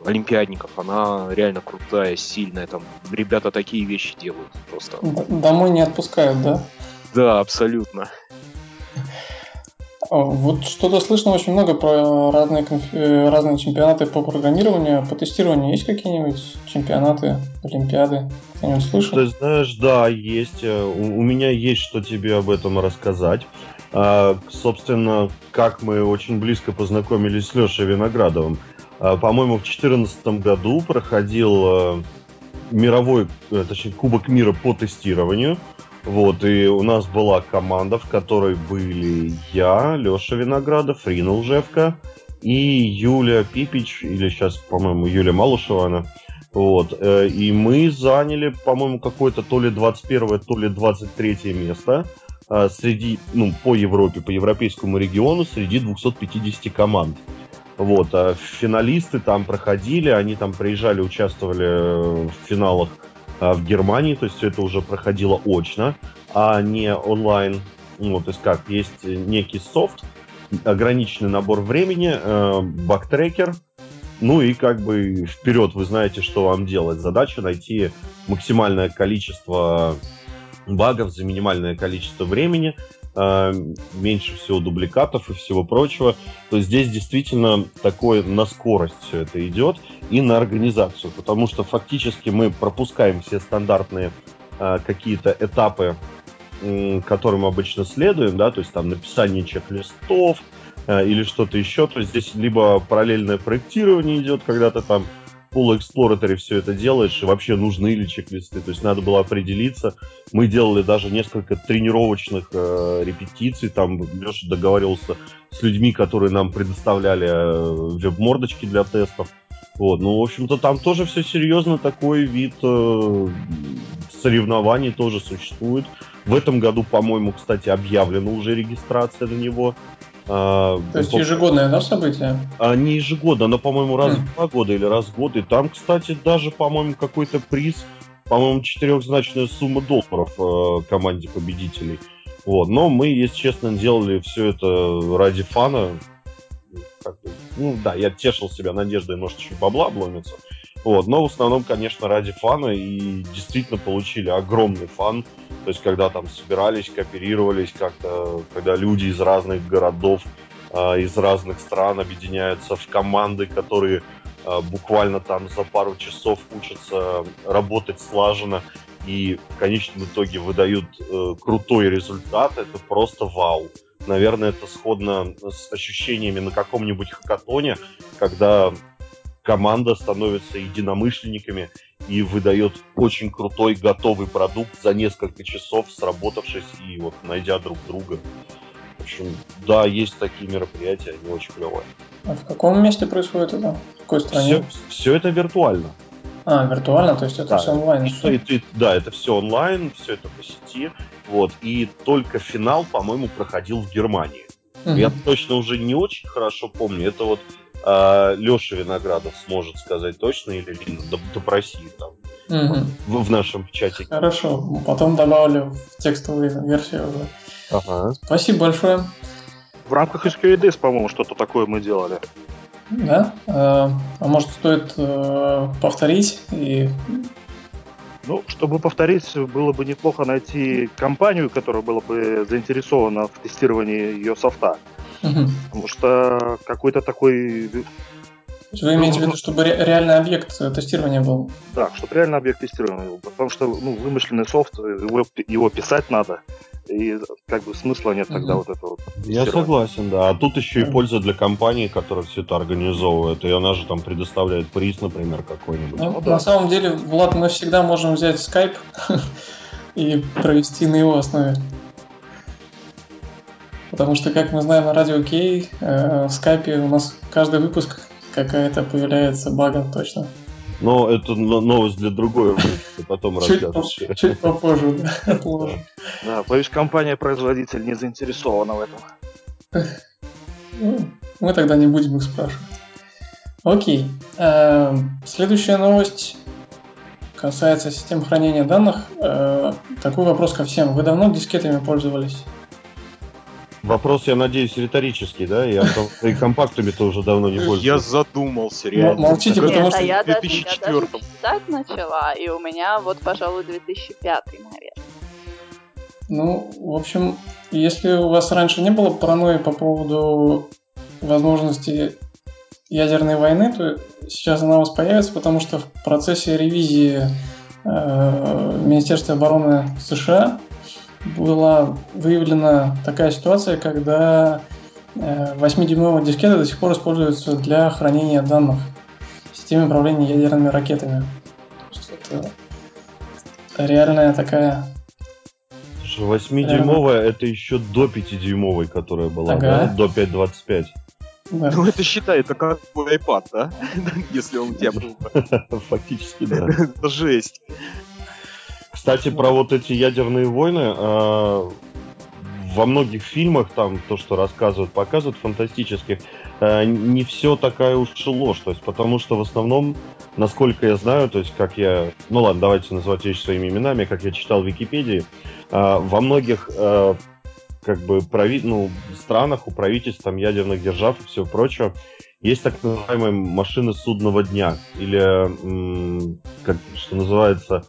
олимпиадников, она реально крутая, сильная, там, ребята такие вещи делают просто. Д- Домой не отпускают, да? Да, абсолютно. А, Вот что-то слышно очень много про разные, конф- э, разные чемпионаты по программированию. По тестированию есть какие-нибудь чемпионаты, олимпиады? Кто-нибудь слышал? Ты знаешь, да, есть. э, У, у меня есть что тебе об этом рассказать. А, собственно, как мы очень близко познакомились с Лешей Виноградовым. А, по-моему, в 2014 году проходил э, мировой, точнее, Кубок мира по тестированию. Вот, и у нас была команда, в которой были я, Леша Виноградов, Рина Лжевка и Юля Пипич, или сейчас, по-моему, Юля Малышева она. Вот, э, и мы заняли, по-моему, какое-то то ли 21 то ли 23 место э, среди, ну, по Европе, по европейскому региону среди 250 команд. Вот, а финалисты там проходили, они там приезжали, участвовали в финалах в Германии, то есть все это уже проходило очно, а не онлайн. Ну, то есть как, есть некий софт, ограниченный набор времени, э, бактрекер, ну и как бы вперед вы знаете, что вам делать. Задача найти максимальное количество багов за минимальное количество времени, меньше всего дубликатов и всего прочего. То здесь действительно такое на скорость все это идет и на организацию, потому что фактически мы пропускаем все стандартные э, какие-то этапы, которым обычно следуем, да, то есть там написание чек-листов, э, или что-то еще. То есть здесь либо параллельное проектирование идет, когда ты там Pool Explorer все это делаешь, и вообще нужны ли чек-листы. То есть надо было определиться. Мы делали даже несколько тренировочных э, репетиций. Там Леша договаривался с людьми, которые нам предоставляли э, веб-мордочки для тестов. Вот, ну, в общем-то, там тоже все серьезно, такой вид э, соревнований тоже существует. В этом году, по-моему, кстати, объявлена уже регистрация на него. А, То есть ежегодное, да, событие? А, не ежегодно, но, по-моему, раз mm. в два года или раз в год. И там, кстати, даже, по-моему, какой-то приз, по-моему, четырехзначная сумма долларов э, команде победителей. Вот. Но мы, если честно, делали все это ради фана. Ну да, я тешил себя надеждой, может, чуть бабла обломится. Вот. Но в основном, конечно, ради фана и действительно получили огромный фан. То есть, когда там собирались, кооперировались как-то, когда люди из разных городов, э, из разных стран объединяются в команды, которые э, буквально там за пару часов учатся работать слаженно и в конечном итоге выдают э, крутой результат, это просто вау. Наверное, это сходно с ощущениями на каком-нибудь хакатоне, когда команда становится единомышленниками и выдает очень крутой готовый продукт за несколько часов, сработавшись и вот найдя друг друга. В общем, да, есть такие мероприятия, они очень клевые. А в каком месте происходит это? В какой стране? Все, все это виртуально. А, виртуально, то есть это да, все онлайн. Все, это, да, это все онлайн, все это по сети. Вот. И только финал, по-моему, проходил в Германии. Угу. Я точно уже не очень хорошо помню. Это вот а Леша Виноградов сможет сказать точно или Лина, допроси там угу. в, в нашем чате. Хорошо, потом добавлю в текстовую версию уже. Ага. Спасибо большое. В рамках SQDS, по-моему, что-то такое мы делали. Да? А, а может стоит э, повторить и ну, чтобы повторить, было бы неплохо найти компанию, которая была бы заинтересована в тестировании ее софта. Угу. Потому что какой-то такой... Вы имеете в виду, чтобы ре- реальный объект тестирования был? Да, чтобы реальный объект тестирования был. Потому что ну, вымышленный софт, его, его писать надо, и как бы смысла нет тогда угу. вот этого. Я согласен, да. А тут еще и польза для компании, которая все это организовывает. И она же там предоставляет приз, например, какой-нибудь. Ну, ну, да. На самом деле, Влад, мы всегда можем взять скайп и провести на его основе. Потому что, как мы знаем на радио Кей, э, в скайпе у нас каждый выпуск какая-то появляется бага точно. Но это новость для другой выпуска, потом расскажешь. Чуть попозже, да, отложим. Да, боюсь, компания-производитель не заинтересована в этом. Ну, мы тогда не будем их спрашивать. Окей. Э, следующая новость касается систем хранения данных. Э, такой вопрос ко всем. Вы давно дискетами пользовались? Вопрос, я надеюсь, риторический, да? Я и компактами-то уже давно не пользуюсь. Я задумался, реально. Молчите, потому что... А я, 2004 даже, я даже писать начала, и у меня вот, пожалуй, 2005, наверное. Ну, в общем, если у вас раньше не было паранойи по поводу возможности ядерной войны, то сейчас она у вас появится, потому что в процессе ревизии э, Министерства обороны США была выявлена такая ситуация, когда 8-дюймовые э, дискеты до сих пор используются для хранения данных в системе управления ядерными ракетами. Это реальная такая... 8-дюймовая это еще до 5-дюймовой, которая была, ага. да? До 5.25. Да. Ну, это считай, это как iPad, да? Если он у тебя был. Фактически, да. Это жесть. Кстати, про вот эти ядерные войны. Э, во многих фильмах, там, то, что рассказывают, показывают, фантастических, э, не все такая уж ложь. То есть, потому что в основном, насколько я знаю, то есть, как я... Ну ладно, давайте называть вещи своими именами, как я читал в Википедии, э, во многих как бы прави... ну, странах, у правительств, там, ядерных держав и все прочее, есть так называемые машины судного дня, или, как что называется,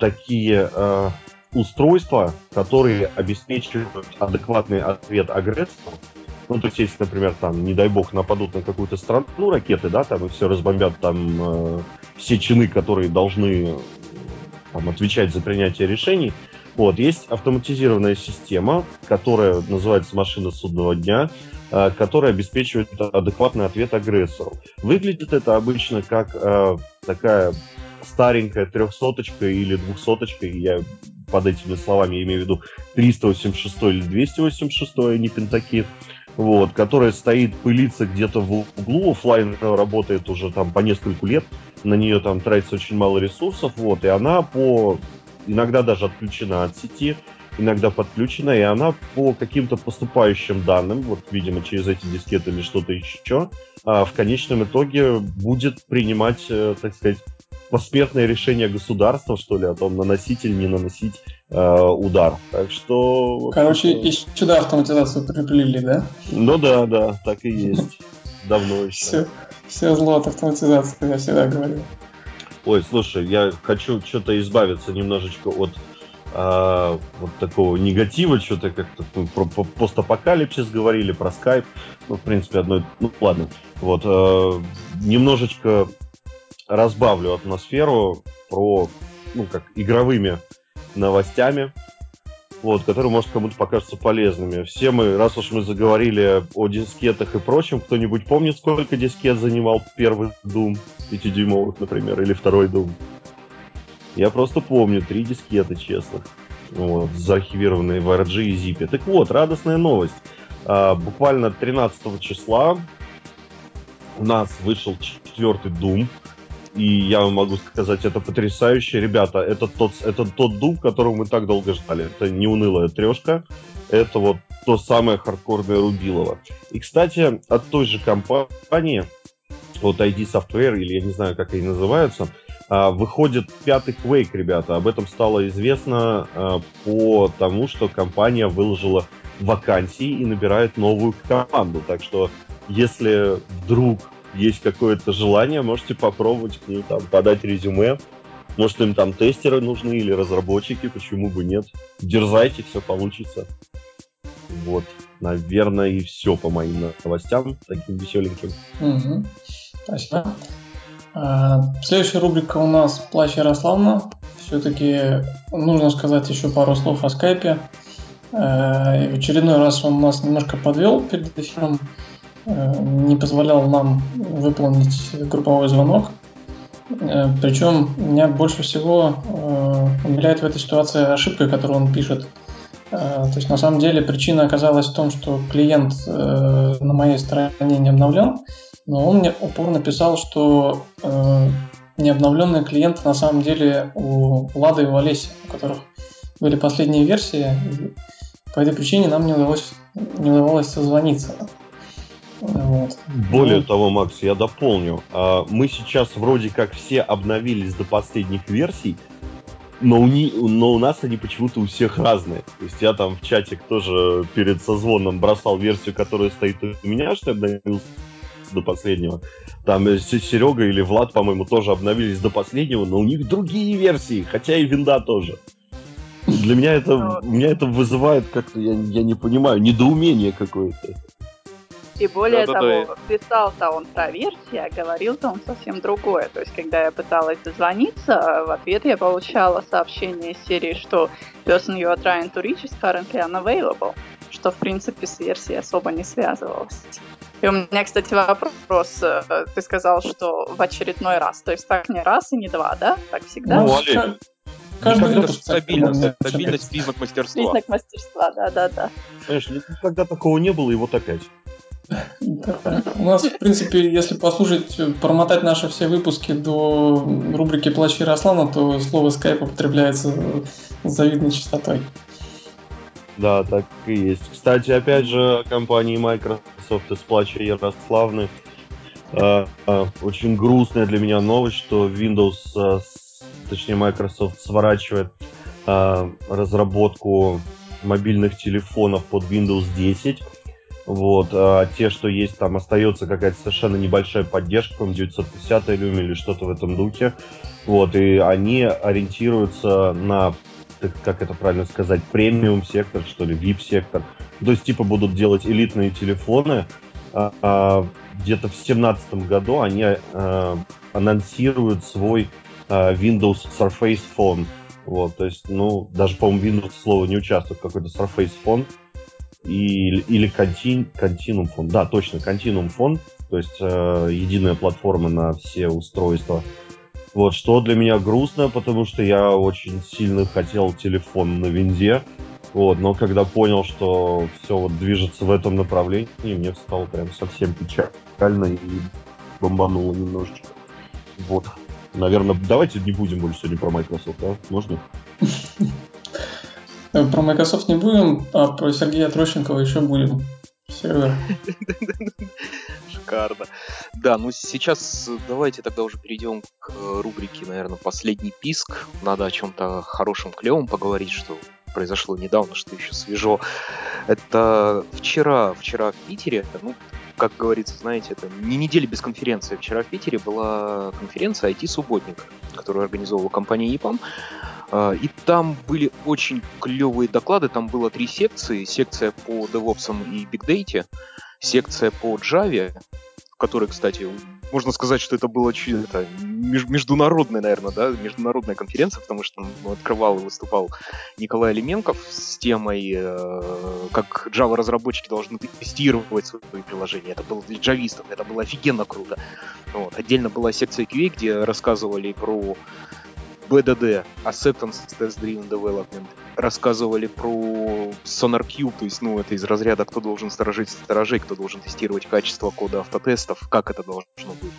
такие э, устройства, которые обеспечивают адекватный ответ агрессору. Ну, то есть, если, например, там, не дай бог, нападут на какую-то страну ракеты, да, там, и все разбомбят там э, все чины, которые должны там, отвечать за принятие решений. Вот, есть автоматизированная система, которая называется машина судного дня, э, которая обеспечивает адекватный ответ агрессору. Выглядит это обычно как э, такая старенькая трехсоточка или двухсоточка, я под этими словами имею в виду 386 или 286, а не пентаки, вот, которая стоит, пылится где-то в углу, офлайн работает уже там по нескольку лет, на нее там тратится очень мало ресурсов, вот, и она по иногда даже отключена от сети, иногда подключена, и она по каким-то поступающим данным, вот, видимо, через эти дискеты или что-то еще, а, в конечном итоге будет принимать, э, так сказать, посмертное решение государства, что ли, о том, наносить или не наносить э, удар. Так что... Короче, и сюда автоматизацию приплели, да? Ну да, да, так и есть. Давно еще. Все, все зло от автоматизации, я всегда говорю. Ой, слушай, я хочу что-то избавиться немножечко от а, вот такого негатива, что-то как-то ну, про, про постапокалипсис говорили, про скайп. Ну, в принципе, одно... Ну, ладно. Вот. А, немножечко разбавлю атмосферу про, ну, как игровыми новостями, вот, которые, может, кому-то покажутся полезными. Все мы, раз уж мы заговорили о дискетах и прочем, кто-нибудь помнит, сколько дискет занимал первый Doom 5-дюймовых, например, или второй Doom? Я просто помню, три дискеты, честно. Вот, заархивированные в RG и ZIP. Так вот, радостная новость. А, буквально 13 числа у нас вышел четвертый Doom. И я могу сказать, это потрясающе. Ребята, это тот, это тот Doom, которого мы так долго ждали. Это не унылая трешка. Это вот то самое хардкорное Рубилово. И, кстати, от той же компании, вот ID Software, или я не знаю, как они называются, а, выходит пятый Quake, ребята. Об этом стало известно а, по тому, что компания выложила вакансии и набирает новую команду. Так что, если вдруг есть какое-то желание, можете попробовать к ним там подать резюме. Может, им там тестеры нужны или разработчики, почему бы нет. Дерзайте, все получится. Вот, наверное, и все по моим новостям, таким веселеньким. Угу. Спасибо. А, следующая рубрика у нас «Плащ Ярославна». Все-таки нужно сказать еще пару слов о скайпе. А, в очередной раз он нас немножко подвел перед эфиром. Э, не позволял нам выполнить групповой звонок. Э, Причем меня больше всего э, умиляет в этой ситуации ошибка, которую он пишет. То есть на самом деле причина оказалась в том, что клиент на моей стороне не обновлен, но он мне упорно писал, что необновленные клиенты на самом деле у Влада и у Олеси, у которых были последние версии. По этой причине нам не удалось, не удавалось созвониться. Вот. Более ну... того, Макс, я дополню. А, мы сейчас вроде как все обновились до последних версий, но у, не, но у нас они почему-то у всех разные. То есть я там в чатик тоже перед созвоном бросал версию, которая стоит у меня, что я обновился до последнего. Там Серега или Влад, по-моему, тоже обновились до последнего, но у них другие версии, хотя и винда тоже. Для меня это, меня это вызывает как-то, я, я не понимаю, недоумение какое-то. И более да, того, да, да. писал-то он про версии, а говорил-то он совсем другое. То есть, когда я пыталась дозвониться, в ответ я получала сообщение из серии, что person you are trying to reach is currently unavailable, что, в принципе, с версией особо не связывалось. И у меня, кстати, вопрос. Ты сказал, что в очередной раз. То есть так не раз и не два, да? Так всегда? Ну, Олег, Каждый это стабильность, стабильность, признак мастерства. Признак мастерства, да-да-да. Знаешь, никогда такого не было, и вот опять. У нас, в принципе, если послушать, промотать наши все выпуски до рубрики «Плащ Ярослана», то слово скайп употребляется с завидной частотой. Да, так и есть. Кстати, опять же, компании Microsoft из плача Ярославны. Э, э, очень грустная для меня новость, что Windows, э, точнее Microsoft, сворачивает разработку мобильных телефонов под Windows 10. Вот, а те, что есть, там остается какая-то совершенно небольшая поддержка, по 950 люми или что-то в этом духе. Вот, и они ориентируются на, как это правильно сказать, премиум сектор, что ли, VIP сектор. То есть, типа, будут делать элитные телефоны. А, а, где-то в 2017 году они а, анонсируют свой а, Windows Surface Phone. Вот, то есть, ну, даже, по-моему, Windows слово не участвует, какой-то Surface Phone и, или контин, Continuum фон. Да, точно, Continuum фон, то есть э, единая платформа на все устройства. Вот, что для меня грустно, потому что я очень сильно хотел телефон на винде, вот, но когда понял, что все вот движется в этом направлении, мне стало прям совсем печально и бомбануло немножечко. Вот. Наверное, давайте не будем больше сегодня про Microsoft, да? Можно? Э, про Microsoft не будем, а про Сергея Трощенкова еще будем. Серега. Шикарно. Да, ну сейчас давайте тогда уже перейдем к рубрике, наверное, «Последний писк». Надо о чем-то хорошем, клевом поговорить, что произошло недавно, что еще свежо. Это вчера, вчера в Питере, ну, как говорится, знаете, это не неделя без конференции. Вчера в Питере была конференция IT-субботник, которую организовывала компания EPAM. А, и там были очень клевые доклады, там было три секции. Секция по DevOps и Big Data, секция по Java, которой, кстати, можно сказать, что это было это, международная, наверное, да, международная конференция, потому что открывал и выступал Николай Алименков с темой, э, как Java-разработчики должны тестировать свои приложения. Это было для джавистов, это было офигенно круто. Вот. Отдельно была секция QA, где рассказывали про BDD, Acceptance Test Driven Development, рассказывали про SonarQube, то есть, ну, это из разряда, кто должен сторожить сторожей, кто должен тестировать качество кода автотестов, как это должно быть.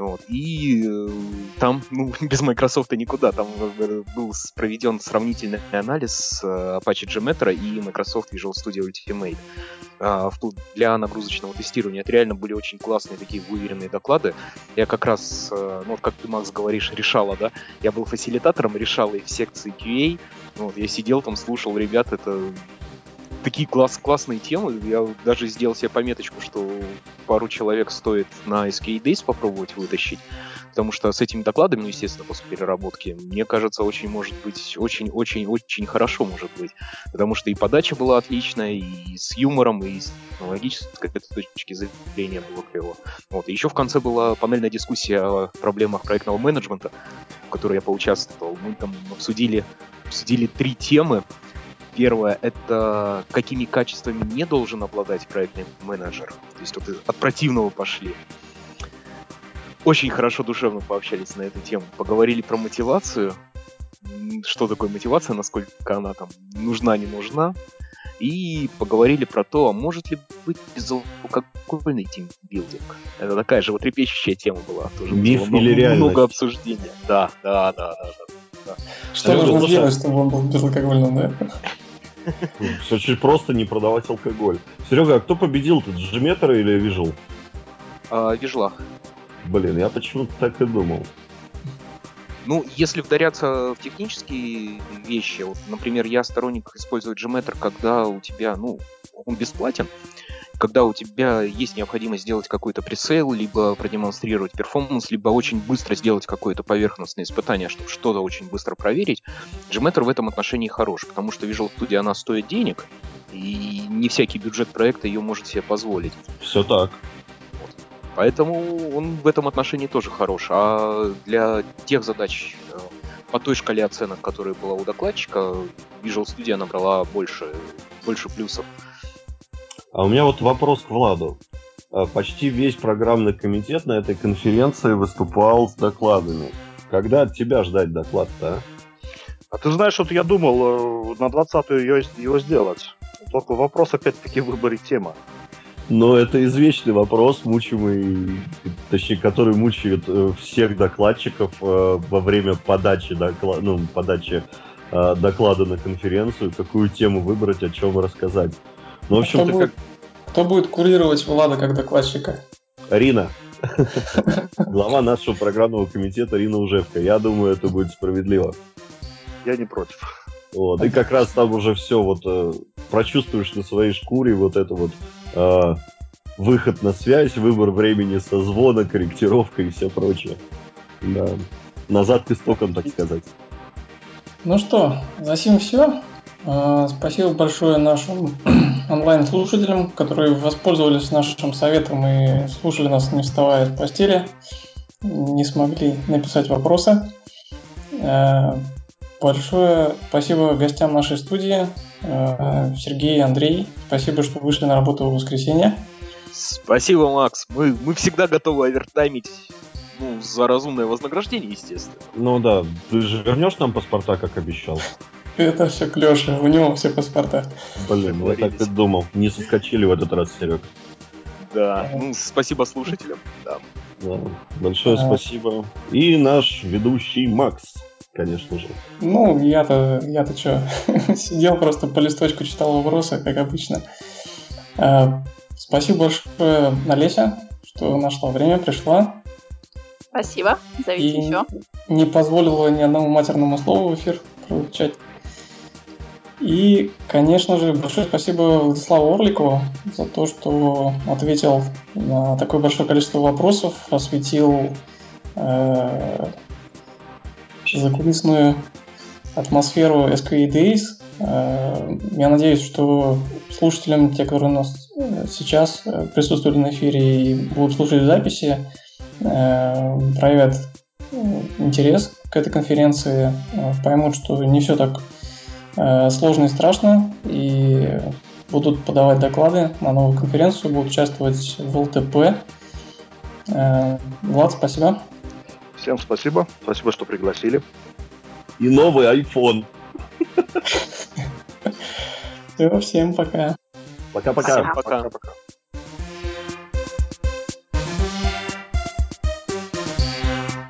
Вот. И э, там, ну, без Microsoft никуда. Там э, был проведен сравнительный анализ э, Apache Gmetra и Microsoft Visual Studio Ultimate а, для нагрузочного тестирования. Это реально были очень классные такие выверенные доклады. Я как раз, э, ну, как ты, Макс, говоришь, решала, да? Я был фасилитатором, решал их в секции QA. Вот, я сидел там, слушал ребят, это такие класс, классные темы. Я даже сделал себе пометочку, что пару человек стоит на SKA Days попробовать вытащить. Потому что с этими докладами, ну, естественно, после переработки, мне кажется, очень может быть, очень-очень-очень хорошо может быть. Потому что и подача была отличная, и с юмором, и с технологической точки зрения было клево. Вот. И еще в конце была панельная дискуссия о проблемах проектного менеджмента, в которой я поучаствовал. Мы там обсудили, обсудили три темы. Первое — это какими качествами не должен обладать проектный менеджер. То есть тут от противного пошли. Очень хорошо душевно пообщались на эту тему. Поговорили про мотивацию, что такое мотивация, насколько она там нужна, не нужна. И поговорили про то, а может ли быть безалкогольный тимбилдинг. Это такая же вот трепещущая тема была. Тоже Миф было или реальность? Много обсуждения. Да, да, да, да. да. Что нужно сделать, чтобы он был безалкогольным, да? Все очень просто, не продавать алкоголь. Серега, а кто победил тут, Джиметр или Вижил? А, Вижла. Блин, я почему-то так и думал. Ну, если вдаряться в технические вещи, вот, например, я сторонник использовать Gmeter, когда у тебя, ну, он бесплатен, когда у тебя есть необходимость сделать какой-то пресейл, либо продемонстрировать перформанс, либо очень быстро сделать какое-то поверхностное испытание, чтобы что-то очень быстро проверить, Gmeter в этом отношении хорош, потому что Visual Studio, она стоит денег, и не всякий бюджет проекта ее может себе позволить. Все так. Поэтому он в этом отношении тоже хорош. А для тех задач э, по той шкале оценок, которая была у докладчика, Visual Studio набрала больше, больше плюсов. А у меня вот вопрос к Владу. А, почти весь программный комитет на этой конференции выступал с докладами. Когда от тебя ждать доклад-то, а? А ты знаешь, вот я думал э, на 20-ю его сделать. Только вопрос опять-таки в выборе темы. Но это извечный вопрос, мучимый, точнее, который мучает э, всех докладчиков э, во время подачи, доклада, ну, подачи доклада на конференцию, какую тему выбрать, о чем рассказать. Ну, в общем-то, кто, будет, как... кто будет курировать Влада как докладчика? Рина. Глава нашего программного комитета Рина Ужевка. Я думаю, это будет справедливо. Я не против. Вот, и как раз там уже все вот э, прочувствуешь на своей шкуре вот это вот э, выход на связь, выбор времени созвона, корректировка и все прочее. Да. Назад к истокам, так сказать. Ну что, за сим все. А, спасибо большое нашим онлайн-слушателям, которые воспользовались нашим советом и слушали нас, не вставая с постели, не смогли написать вопросы. А, большое спасибо гостям нашей студии, а, Сергей и Андрей. Спасибо, что вышли на работу в воскресенье. Спасибо, Макс. Мы, мы всегда готовы овертаймить ну, за разумное вознаграждение, естественно. Ну да, ты же вернешь нам паспорта, как обещал? Это все к Леше, у него все паспорта. Блин, я так и думал. Не соскочили в этот раз, Серег. Да, ну, спасибо слушателям. Да. Да, большое а... спасибо. И наш ведущий Макс, конечно же. Ну, я-то, я-то что, сидел просто по листочку, читал вопросы, как обычно. А, спасибо большое, Олеся, что нашла время, пришла. Спасибо, зовите и еще. Не позволила ни одному матерному слову в эфир прозвучать. И, конечно же, большое спасибо Владиславу Орликову за то, что ответил на такое большое количество вопросов, осветил э, закулисную атмосферу SQA Days. Э, я надеюсь, что слушателям, те, которые у нас э, сейчас э, присутствуют на эфире и будут слушать записи, э, проявят интерес к этой конференции, поймут, что не все так Э, сложно и страшно, и будут подавать доклады на новую конференцию, будут участвовать в ЛТП. Э, Влад, спасибо. Всем спасибо. Спасибо, что пригласили. И новый iPhone. Все, всем пока. Пока-пока. Пока-пока.